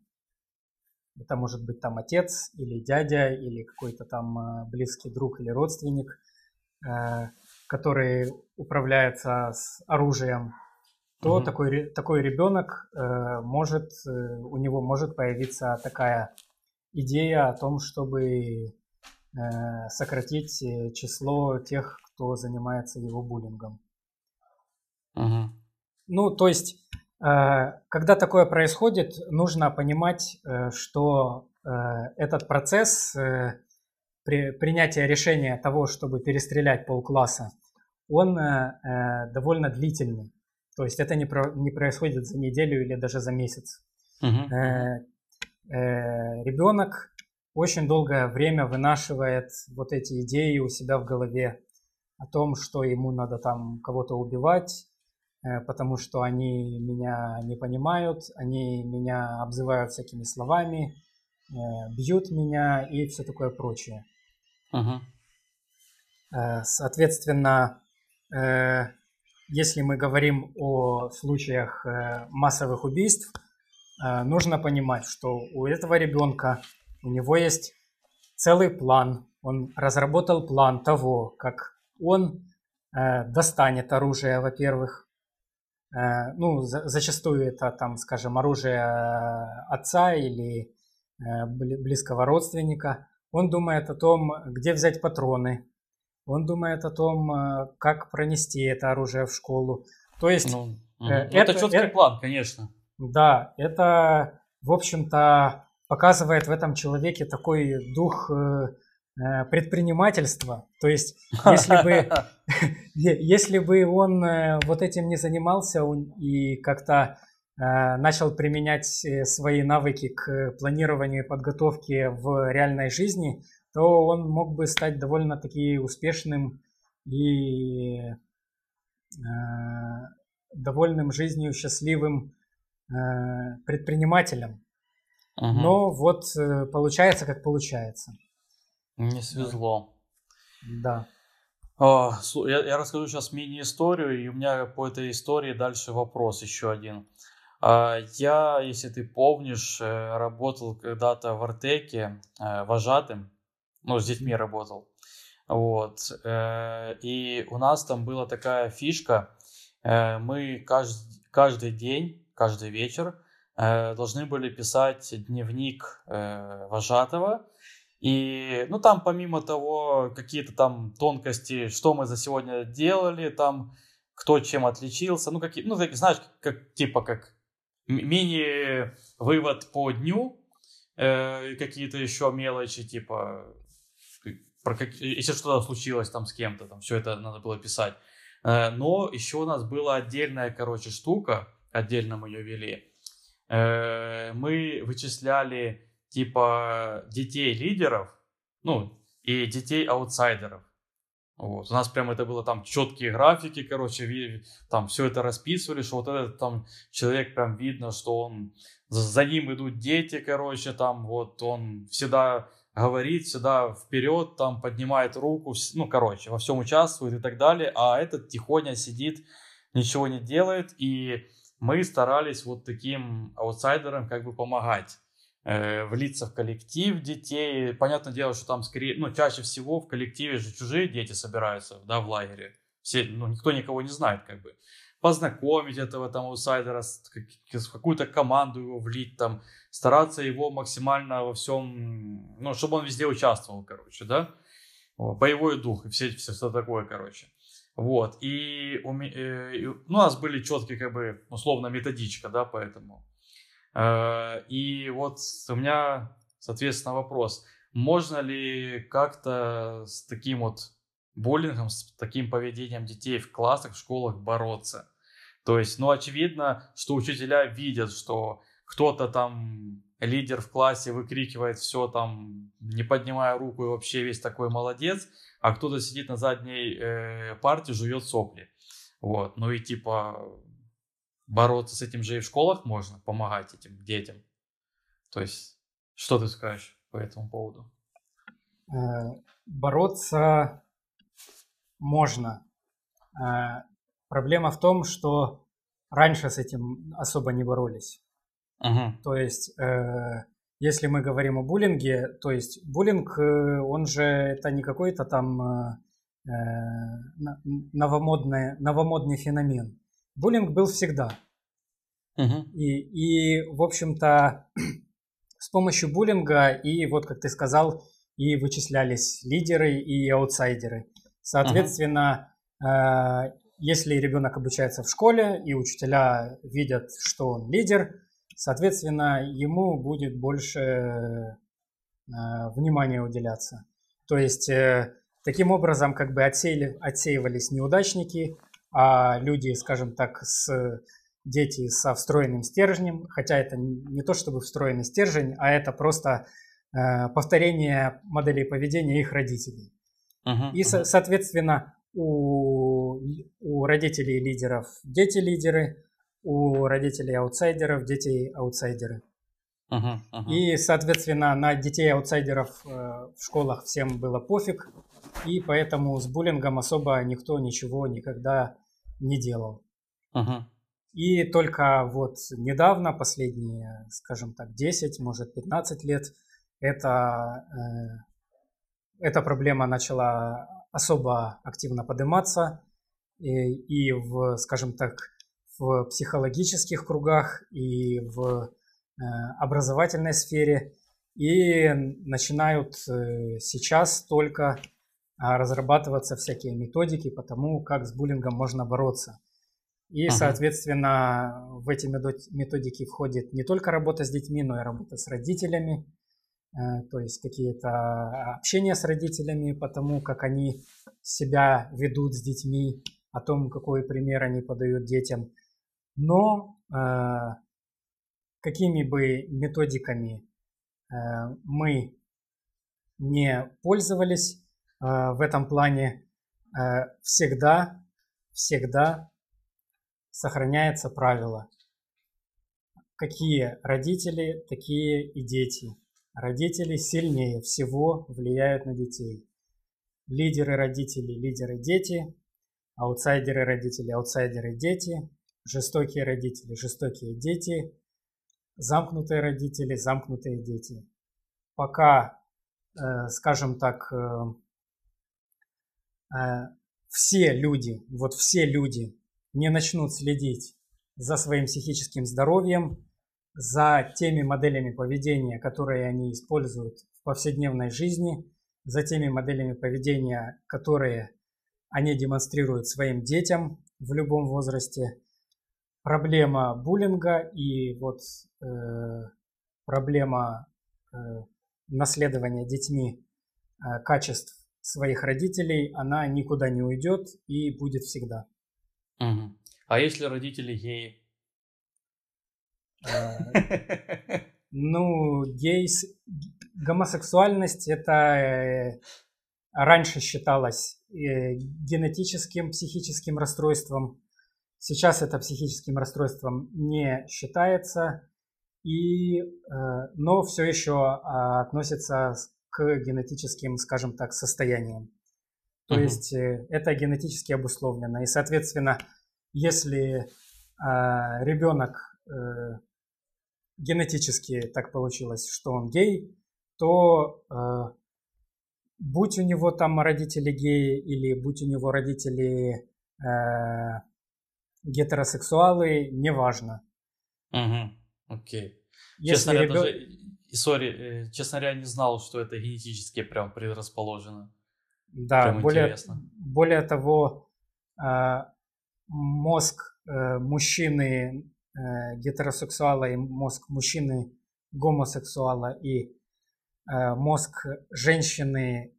это может быть там отец или дядя или какой-то там э, близкий друг или родственник, э, который управляется с оружием, то угу. такой, такой ребенок э, может, э, у него может появиться такая идея о том, чтобы э, сократить э, число тех, кто занимается его буллингом. Угу. Ну, то есть, э, когда такое происходит, нужно понимать, э, что э, этот процесс э, при, принятия решения того, чтобы перестрелять полкласса, он э, э, довольно длительный. То есть это не, про, не происходит за неделю или даже за месяц. Угу. Э, э, ребенок очень долгое время вынашивает вот эти идеи у себя в голове о том, что ему надо там кого-то убивать, э, потому что они меня не понимают, они меня обзывают всякими словами, э, бьют меня и все такое прочее. Угу. Соответственно, если мы говорим о случаях массовых убийств, нужно понимать, что у этого ребенка у него есть целый план. Он разработал план того, как он э, достанет оружие, во-первых. Э, ну, за, зачастую это, там, скажем, оружие отца или э, близкого родственника. Он думает о том, где взять патроны. Он думает о том, э, как пронести это оружие в школу. То есть... Ну, угу. это, это четкий это, план, конечно. Да, это, в общем-то, показывает в этом человеке такой дух э, предпринимательства. То есть, *laughs* если бы, если бы он вот этим не занимался и как-то начал применять свои навыки к планированию и подготовке в реальной жизни, то он мог бы стать довольно-таки успешным и довольным жизнью, счастливым предпринимателем. Угу. Но вот э, получается, как получается. Не свезло. Да. О, я, я расскажу сейчас мини-историю, и у меня по этой истории дальше вопрос еще один. А, я, если ты помнишь, э, работал когда-то в Артеке э, вожатым, ну, с детьми работал. Вот. И у нас там была такая фишка. Мы каждый, каждый день, каждый вечер Э, должны были писать дневник э, вожатого. И, ну, там помимо того, какие-то там тонкости, что мы за сегодня делали, там, кто чем отличился, ну, какие, ну, знаешь, как, типа, как мини-вывод по дню, э, какие-то еще мелочи, типа, про как, если что-то случилось там с кем-то, там, все это надо было писать. Э, но еще у нас была отдельная, короче, штука, отдельно мы ее вели, Э, мы вычисляли типа детей лидеров, ну, и детей аутсайдеров. Вот. У нас прям это было там четкие графики, короче, там все это расписывали, что вот этот там человек прям видно, что он, за ним идут дети, короче, там вот он всегда говорит, всегда вперед, там поднимает руку, ну, короче, во всем участвует и так далее, а этот тихоня сидит, ничего не делает, и мы старались вот таким аутсайдерам как бы помогать э, влиться в коллектив детей. Понятное дело, что там скорее, ну, чаще всего в коллективе же чужие дети собираются, да, в лагере. Все, ну, никто никого не знает, как бы. Познакомить этого там аутсайдера, с, какую-то команду его влить, там, стараться его максимально во всем, ну, чтобы он везде участвовал, короче, да. Боевой дух и все, все, все такое, короче. Вот, и у, э, ну, у нас были четкие, как бы, условно, методичка, да, поэтому. Э, и вот у меня, соответственно, вопрос. Можно ли как-то с таким вот буллингом, с таким поведением детей в классах, в школах бороться? То есть, ну, очевидно, что учителя видят, что кто-то там лидер в классе выкрикивает все там, не поднимая руку и вообще весь такой молодец, а кто-то сидит на задней э, партии, жует сопли. Вот. Ну и типа бороться с этим же и в школах можно, помогать этим детям. То есть, что ты скажешь по этому поводу? Э, бороться можно. Проблема в том, что раньше с этим особо не боролись. Угу. То есть э, если мы говорим о буллинге, то есть буллинг, э, он же это не какой-то там э, э новомодный, новомодный феномен. буллинг был всегда. Мгм. И, и, в общем-то, *clears throat* с помощью буллинга и, вот как ты сказал, и вычислялись лидеры и аутсайдеры. Соответственно, э, если ребенок обучается в школе и учителя видят, что он лидер, соответственно, ему будет больше э, внимания уделяться. То есть э, таким образом как бы отсеяли, отсеивались неудачники, а люди, скажем так, с дети со встроенным стержнем, хотя это не то чтобы встроенный стержень, а это просто э, повторение моделей поведения их родителей. Мгм. И, Мгм. соответственно, у, у родителей лидеров дети лидеры, у родителей аутсайдеров дети аутсайдеры. Мгм. Мгм. И, соответственно, на детей аутсайдеров э, в школах всем было пофиг, и поэтому с буллингом особо никто ничего никогда не делал. Мгм. И только вот недавно, последние, скажем так, 10, может 15 лет, это, э, эта проблема начала особо активно подниматься и, и в, скажем так, в психологических кругах, и в э, образовательной сфере. И начинают э, сейчас только а, разрабатываться всякие методики по тому, как с буллингом можно бороться. И, Мгм. соответственно, в эти методики входит не только работа с детьми, но и работа с родителями, э, то есть какие-то общения с родителями по тому, как они себя ведут с детьми, о том, какой пример они подают детям. Но э, какими бы методиками э, мы не пользовались э, в этом плане, э, всегда, всегда сохраняется правило. Какие родители, такие и дети. Родители сильнее всего влияют на детей. Лидеры родители, лидеры дети, аутсайдеры родители, аутсайдеры дети, жестокие родители, жестокие дети, замкнутые родители, замкнутые дети. Пока, э, скажем так, э, э, все люди, вот все люди не начнут следить за своим психическим здоровьем, за теми моделями поведения, которые они используют в повседневной жизни, за теми моделями поведения, которые они демонстрируют своим детям в любом возрасте. Проблема буллинга и вот э, проблема э, наследования детьми э, качеств своих родителей, она никуда не уйдет и будет всегда. Мгм. А если родители геи? Э, Ну, гейс, гомосексуальность это э, раньше считалось э, генетическим психическим расстройством. Сейчас это психическим расстройством не считается, и, э, но все еще а, относится к генетическим, скажем так, состояниям. То Мгм. есть э, это генетически обусловлено. И, соответственно, если а, ребенок генетически так получилось, что он гей, то будь у него там родители геи или будь у него родители э, гетеросексуалы, неважно. Мгм. Окей. Если Честно говоря, ребен- даже, сори, э, честно говоря, не знал, что это генетически прям предрасположено. Да, Прям более, интересно. более того, э, мозг э, мужчины э, гетеросексуала и мозг мужчины гомосексуала и э, мозг женщины э,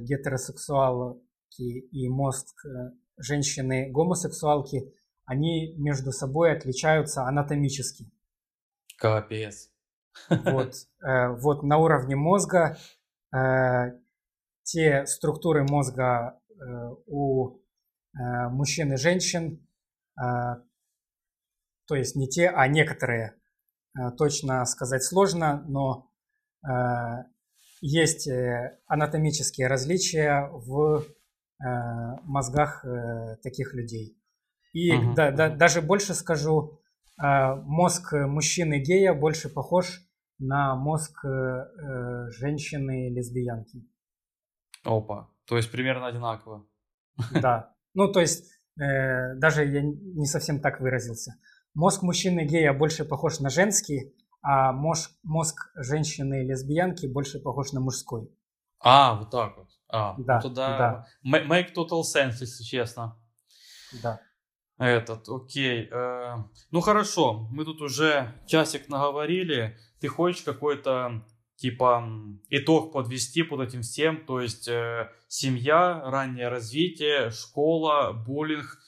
гетеросексуалки и мозг э, женщины гомосексуалки, они между собой отличаются анатомически. Капец. Вот, *laughs* э, вот на уровне мозга э, те структуры мозга э, у э, мужчин и женщин, э, то есть не те, а некоторые, э, точно сказать сложно, но э, есть э, анатомические различия в э, мозгах э, таких людей. И Мгм, да- да- даже больше скажу, мозг мужчины гея больше похож на мозг женщины лесбиянки. Опа. То есть примерно одинаково. Да. *laughs* Ну, то есть даже я не совсем так выразился. Мозг мужчины гея больше похож на женский, а мозг, мозг женщины-лесбиянки больше похож на мужской. А, вот так вот. А, Да, ну тогда да. ma- make total sense, если честно. Да. Этот, окей. э, ну хорошо, мы тут уже часик наговорили. Ты хочешь какой-то типа итог подвести под этим всем? То есть э, семья, раннее развитие, школа, буллинг.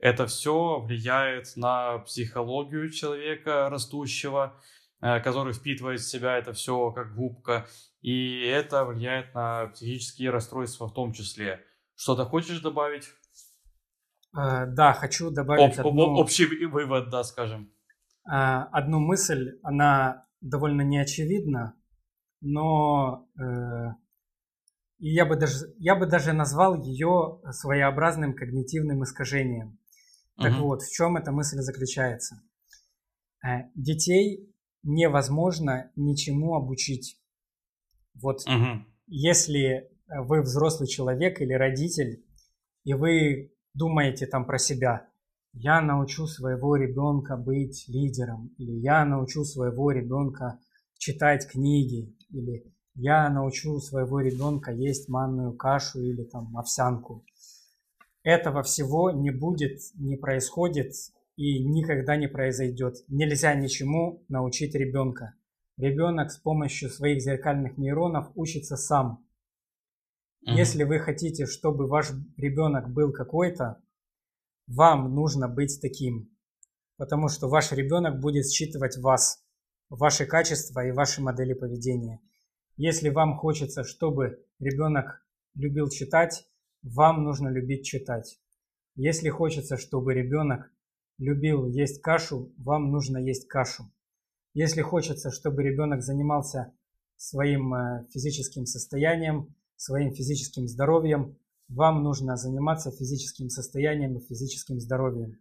Это все влияет на психологию человека растущего, который впитывает в себя это все как губка. И это влияет на психические расстройства в том числе. Что-то хочешь добавить? Э, да, хочу добавить Об- одну, об- общий вы- вывод, да, скажем. а, одну мысль. Она довольно неочевидна, но э, и я бы даже я бы даже назвал ее своеобразным когнитивным искажением. Так Мгм. вот, в чем эта мысль заключается? Э, Детей невозможно ничему обучить. Вот Мгм. если э, вы взрослый человек или родитель, и вы думаете там про себя, я научу своего ребенка быть лидером, или я научу своего ребенка читать книги, или я научу своего ребенка есть манную кашу или там овсянку. Этого всего не будет, не происходит и никогда не произойдет. Нельзя ничему научить ребенка. Ребенок с помощью своих зеркальных нейронов учится сам. Мгм. Если вы хотите, чтобы ваш ребенок был какой-то, вам нужно быть таким. Потому что ваш ребенок будет считывать вас, ваши качества и ваши модели поведения. Если вам хочется, чтобы ребенок любил читать, вам нужно любить читать. Если хочется, чтобы ребенок любил есть кашу, вам нужно есть кашу. Если хочется, чтобы ребенок занимался своим э, физическим состоянием, своим физическим здоровьем, вам нужно заниматься физическим состоянием и физическим здоровьем.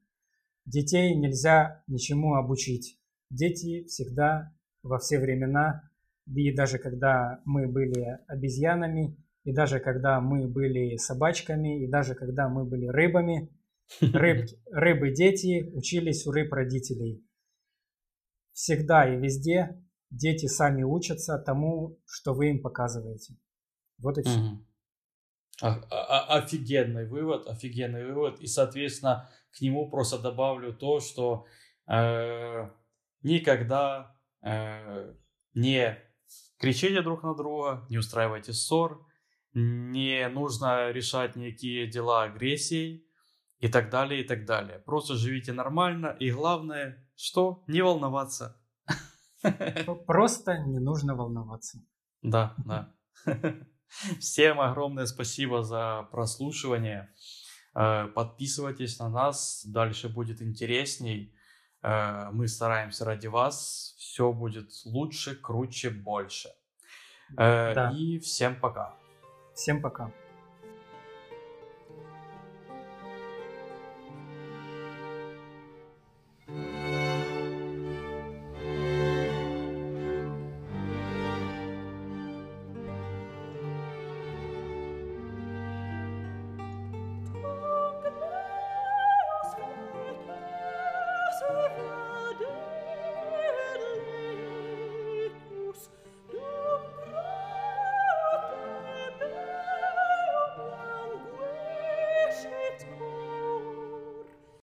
Детей нельзя ничему обучить. Дети всегда, во все времена, и даже когда мы были обезьянами, и даже когда мы были собачками, и даже когда мы были рыбами, рыб, рыбы-дети учились у рыб родителей. Всегда и везде дети сами учатся тому, что вы им показываете. Вот и все. Мгм. О- о- Офигенный вывод, офигенный вывод. И, соответственно, к нему просто добавлю то, что э, никогда э, не кричите друг на друга, не устраивайте ссор, не нужно решать никакие дела агрессией и так далее, и так далее. Просто живите нормально, и главное, что не волноваться. Просто не нужно волноваться. Да, да. *laughs* Всем огромное спасибо за прослушивание. Э, Подписывайтесь на нас, дальше будет интересней. Э, Мы стараемся ради вас. Все будет лучше, круче, больше. Э, Да. И всем пока. Всем пока.